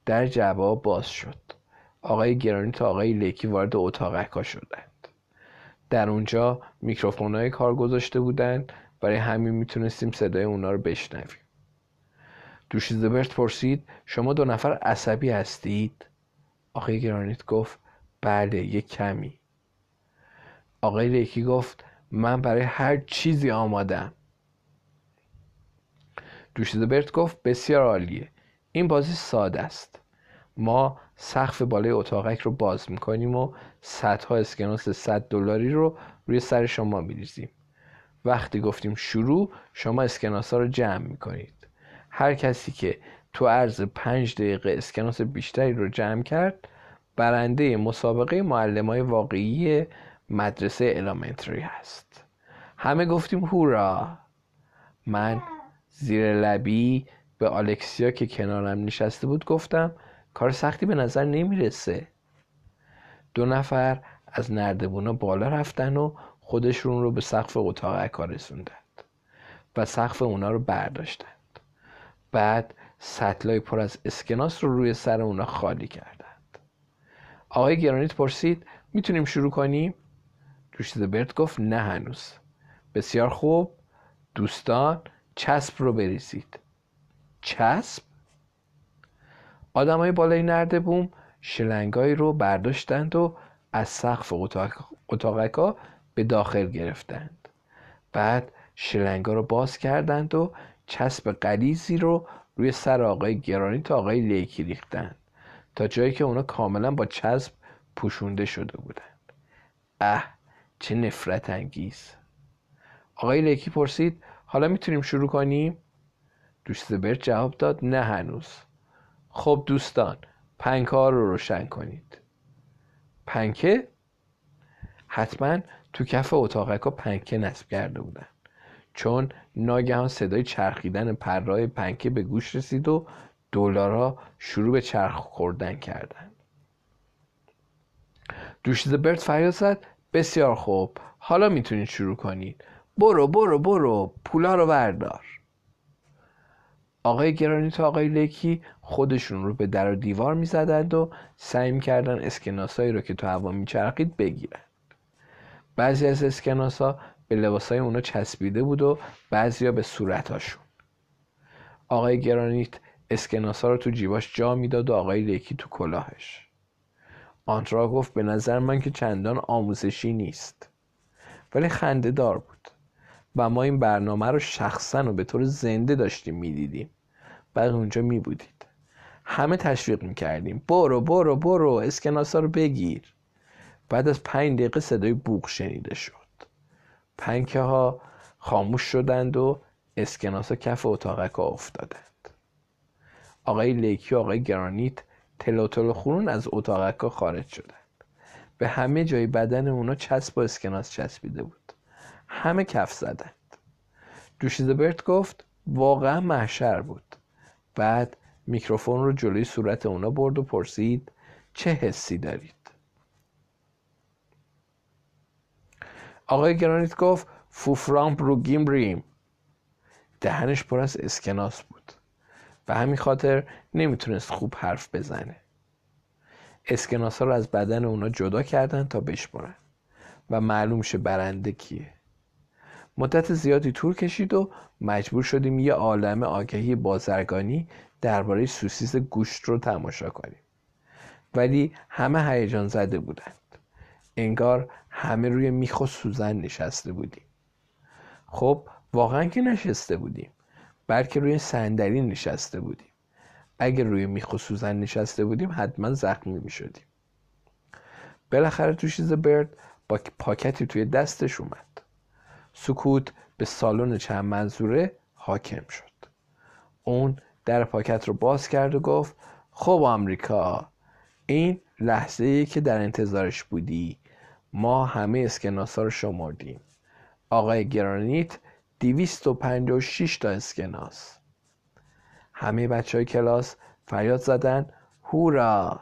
در جعبه باز شد. آقای گرانی تا آقای لیکی وارد اتاقک ها شدند. در اونجا میکروفون های کار گذاشته بودند. برای همین می‌تونستیم صدای اونا رو بشنویم. دوشیزبرت پرسید شما دو نفر عصبی هستید؟ آقای گرانیت گفت بله یک کمی. آقای لیکی گفت من برای هر چیزی آمادم. دوشیزبرت گفت بسیار عالیه. این بازی ساده است. ما سقف بالای اتاقک رو باز می‌کنیم و صدها اسکناس 100 دلاری رو روی سر شما میریزیم. وقتی گفتیم شروع شما اسکناس ها رو جمع می‌کنید. هر کسی که تو عرض پنج دقیقه اسکناس بیشتری رو جمع کرد برنده مسابقه معلم های واقعی مدرسه الامنتری هست. همه گفتیم هورا! من زیر لبی به آلکسیا که کنارم نشسته بود گفتم کار سختی به نظر نمی‌رسه. دو نفر از نردبونا بالا رفتن و خودشون رو به سقف اتاق عکا رسوندند و سقف اونا رو برداشتند. بعد سطلای پر از اسکناس رو روی سر اونا خالی کردند. آقای گرانیت پرسید می‌تونیم شروع کنیم؟ برد گفت نه هنوز. بسیار خوب. دوستان چسب رو بریزید. چسب؟ های بالای نرده بوم شلنگایی رو برداشتند و از سقف اتاقکا به داخل گرفتند. بعد شلنگا رو باز کردند و چسب قلیزی رو روی سر آقای گرانی تا آقای لیکی ریختند تا جایی که اونا کاملا با چسب پوشونده شده بودند. اه چه نفرت انگیز! آقای لیکی پرسید حالا می‌تونیم شروع کنیم؟ دوست برد جواب داد نه هنوز. خب دوستان پنکه ها رو روشن کنید. پنکه حتما تو کف اتاقک ها پنکه نصب کرده بودن. چون ناگهان صدای چرخیدن پرهای پنکه به گوش رسید و دلارها شروع به چرخ خوردن کردند دوشیز برد فریاد زد. بسیار خوب. حالا می‌تونید شروع کنید. برو برو برو. پولا رو بردار. آقای گرانی تا آقای لکی خودشون رو به در و دیوار می‌زدند و سعی می‌کردن اسکناسایی رو که تو هوا میچرخید بگیرند بعضی از اسکناسا به لباسای اونا چسبیده بود و بعضیا به صورتاشون آقای گرانیت اسکناسا رو تو جیباش جا می‌داد و آقای لیکی تو کلاهش. آنترا گفت به نظر من که چندان آموزشی نیست. ولی خنده دار بود. و ما این برنامه رو شخصا و به طور زنده داشتیم می‌دیدیم. بعد اونجا می بودید همه تشویق می کردیم برو برو برو اسکناسا رو بگیر. بعد از پنج دقیقه صدای بوق شنیده شد. پنکه ها خاموش شدند و اسکناسا کف اتاقک ها افتادند. آقای لیکی و آقای گرانیت تلوتل خورون از اتاقک ها خارج شدند. به همه جای بدن اونا چسب و اسکناس چسبیده بود. همه کف زدند. دوشیزبرت گفت واقعا محشر بود. بعد میکروفون رو جلوی صورت اونا برد و پرسید چه حسی دارید؟ آقای گرانیت گفت فوفرامپ رو گیمریم دهنش پر از اسکناس بود. و همین خاطر نمی‌تونست خوب حرف بزنه. اسکناس ها رو از بدن اونا جدا کردن تا بشمارن. و معلوم شه برنده کیه. مدت زیادی طول کشید و مجبور شدیم یه عالم آگهی بازرگانی درباره سوسیس گوشت رو تماشا کنیم. ولی همه هیجان زده بودند. انگار همه روی میخ و سوزن نشسته بودیم. خب واقعا که نشسته بودیم بلکه روی صندلی نشسته بودیم. اگر روی میخ و سوزن نشسته بودیم حتما زخمی می شدیم بالاخره تو چیز برد با پاکتی توی دستش اومد. سکوت به سالن چند منظوره حاکم شد. اون در پاکت رو باز کرد و گفت خب آمریکا این لحظه ای که در انتظارش بودی ما همه اسکناس ها رو شمردیم. آقای گرانیت دیویست و پنج و شیش تا اسکناس. همه بچه های کلاس فریاد زدن هورا!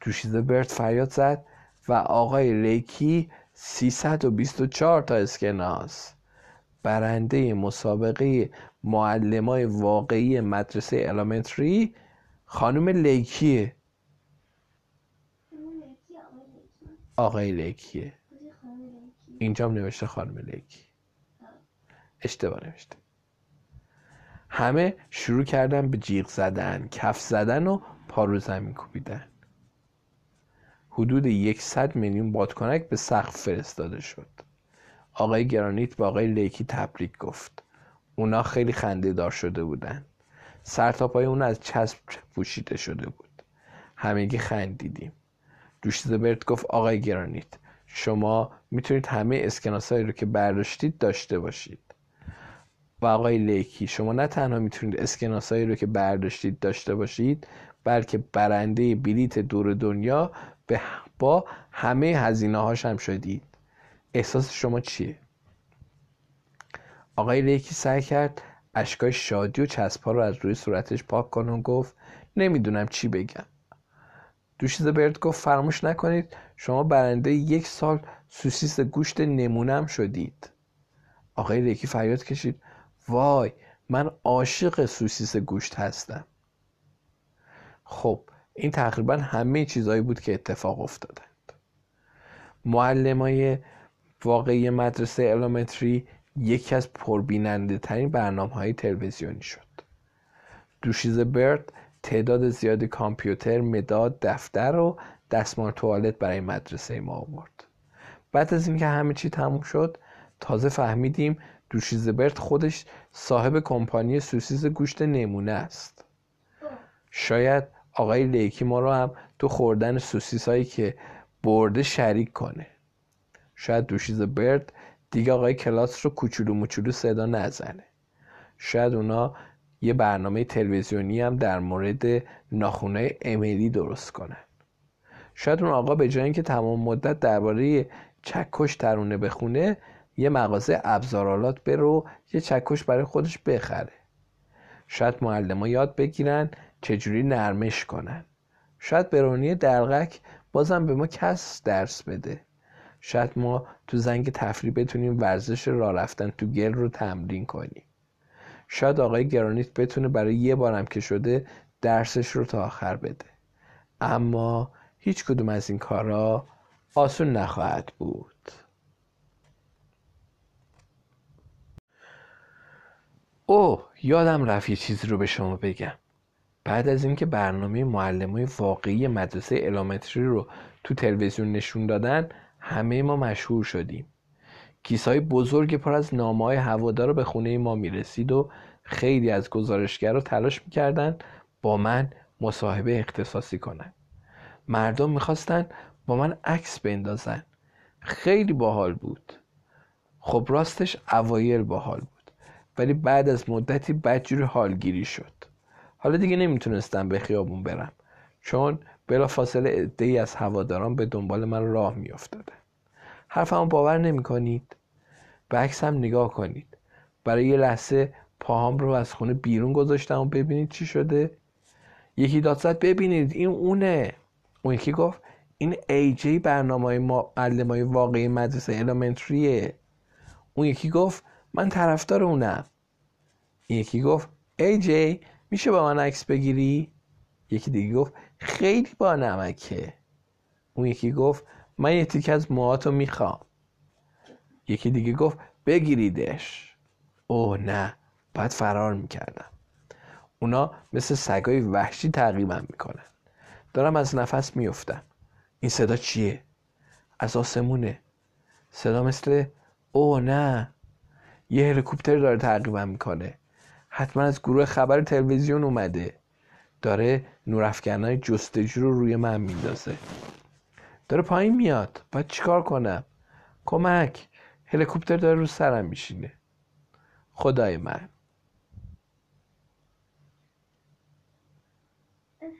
دوشیزه برد فریاد زد و آقای لیکی 324 تا اسکناس. برنده مسابقه معلمای واقعی مدرسه الامنتری خانم لیکیه. آقای لیکیه. اینجا هم نوشته خانم لیکی. اشتباه نوشته. همه شروع کردن به جیغ زدن کف زدن و پارو زمین کوبیدن. حدود یکصد میلیون بادکنک به سقف فرستاده شد. آقای گرانیت با آقای لیکی تبریک گفت. اونا خیلی خنده دار شده بودن. سر تا پای اون از چسب پوشیده شده بود. همگی خندیدیم. برد گفت آقای گرانیت شما می‌تونید همه اسکناسایی رو که برداشتید داشته باشید. و آقای لیکی شما نه تنها می‌تونید اسکناسایی رو که برداشتید داشته باشید بلکه برنده بلیت دور دنیا به با همه هزینه هاش هم شدید. احساس شما چیه؟ آقای لیکی سعی کرد اشکای شادی و رو از روی صورتش پاک کنه و گفت نمی‌دونم چی بگم. دوشیز برد گفت فراموش نکنید شما برنده یک سال سوسیس گوشت نمونم شدید. آقای لیکی فریاد کشید وای من عاشق سوسیس گوشت هستم. خب این تقریبا همه چیزهایی بود که اتفاق افتادند معلمای واقعی مدرسه الومتری یکی از پربیننده ترین برنامه های تلویزیونی شد. دوشیز برد تعداد زیادی کامپیوتر مداد دفتر و دستمال توالت برای مدرسه ما آورد. بعد از اینکه همه چی تموم شد تازه فهمیدیم دوشیز برد خودش صاحب کمپانی سوسیز گوشت نمونه است. شاید آقای لیکی ما رو هم تو خوردن سوسیس هایی که برده شریک کنه. شاید دوشیز برد دیگه آقای کلاس رو کوچولو موچولو صدا نزنه. شاید اونا یه برنامه تلویزیونی هم در مورد ناخونه امیلی درست کنن. شاید اون آقا به جای اینکه تمام مدت درباره چکش ترونه بخونه یه مغازه ابزارالات برو یه چکش برای خودش بخره. شاید معلم یاد بگیرن چجوری نرمش کنن؟ شاید برونی درغک بازم به ما کس درس بده. شاید ما تو زنگ تفریح بتونیم ورزش راه رفتن تو گل رو تمرین کنیم. شاید آقای گرانیت بتونه برای یه بارم که شده درسش رو تا آخر بده. اما هیچ کدوم از این کارا آسون نخواهد بود. او یادم رفت یه چیزی رو به شما بگم. بعد از اینکه برنامه معلمای واقعی مدرسه الومتری رو تو تلویزیون نشون دادن همه ما مشهور شدیم. های بزرگ پر از نامه های هوادار به خونه ما می‌رسید و خیلی از گزارشگرا تلاش می‌کردن با من مصاحبه اختصاصی کنن. مردم می‌خواستن با من عکس بندازن. خیلی باحال بود. خب راستش اوایل باحال بود. ولی بعد از مدتی بدجور حالگیری شد. حالا دیگه نمی‌تونستم به خیابون برم چون بلا فاصله ای از هواداران به دنبال من راه میافتادن حرفمو باور نمی‌کنید؟ به عکسم نگاه کنید. برای یه لحظه پاهام رو از خونه بیرون گذاشتم و ببینید چی شده. یکی داد زد ببینید این اونه. اون یکی گفت این ای جی برنامه معلم های واقعی مدرسه الامنتریه. اون یکی گفت من طرفدار اونم. این یکی گفت ای جی میشه با من عکس بگیری؟ یکی دیگه گفت خیلی با نمکه. اون یکی گفت من یه تیک از موهاتو می‌خوام. یکی دیگه گفت بگیریدش. اوه نه باید فرار می‌کردم. اونا مثل سگای وحشی تعقیبم می‌کنن. دارم از نفس میفتم این صدا چیه؟ از آسمونه. صدا مثل او نه یه هلیکوپتر داره تعقیبم می‌کنه. حتما از گروه خبر تلویزیون اومده. داره نورافکنای جستجو رو روی من میندازه. داره پایین میاد. باید چیکار کنم؟ کمک. هلیکوپتر داره رو سرم میشینه. خدای من.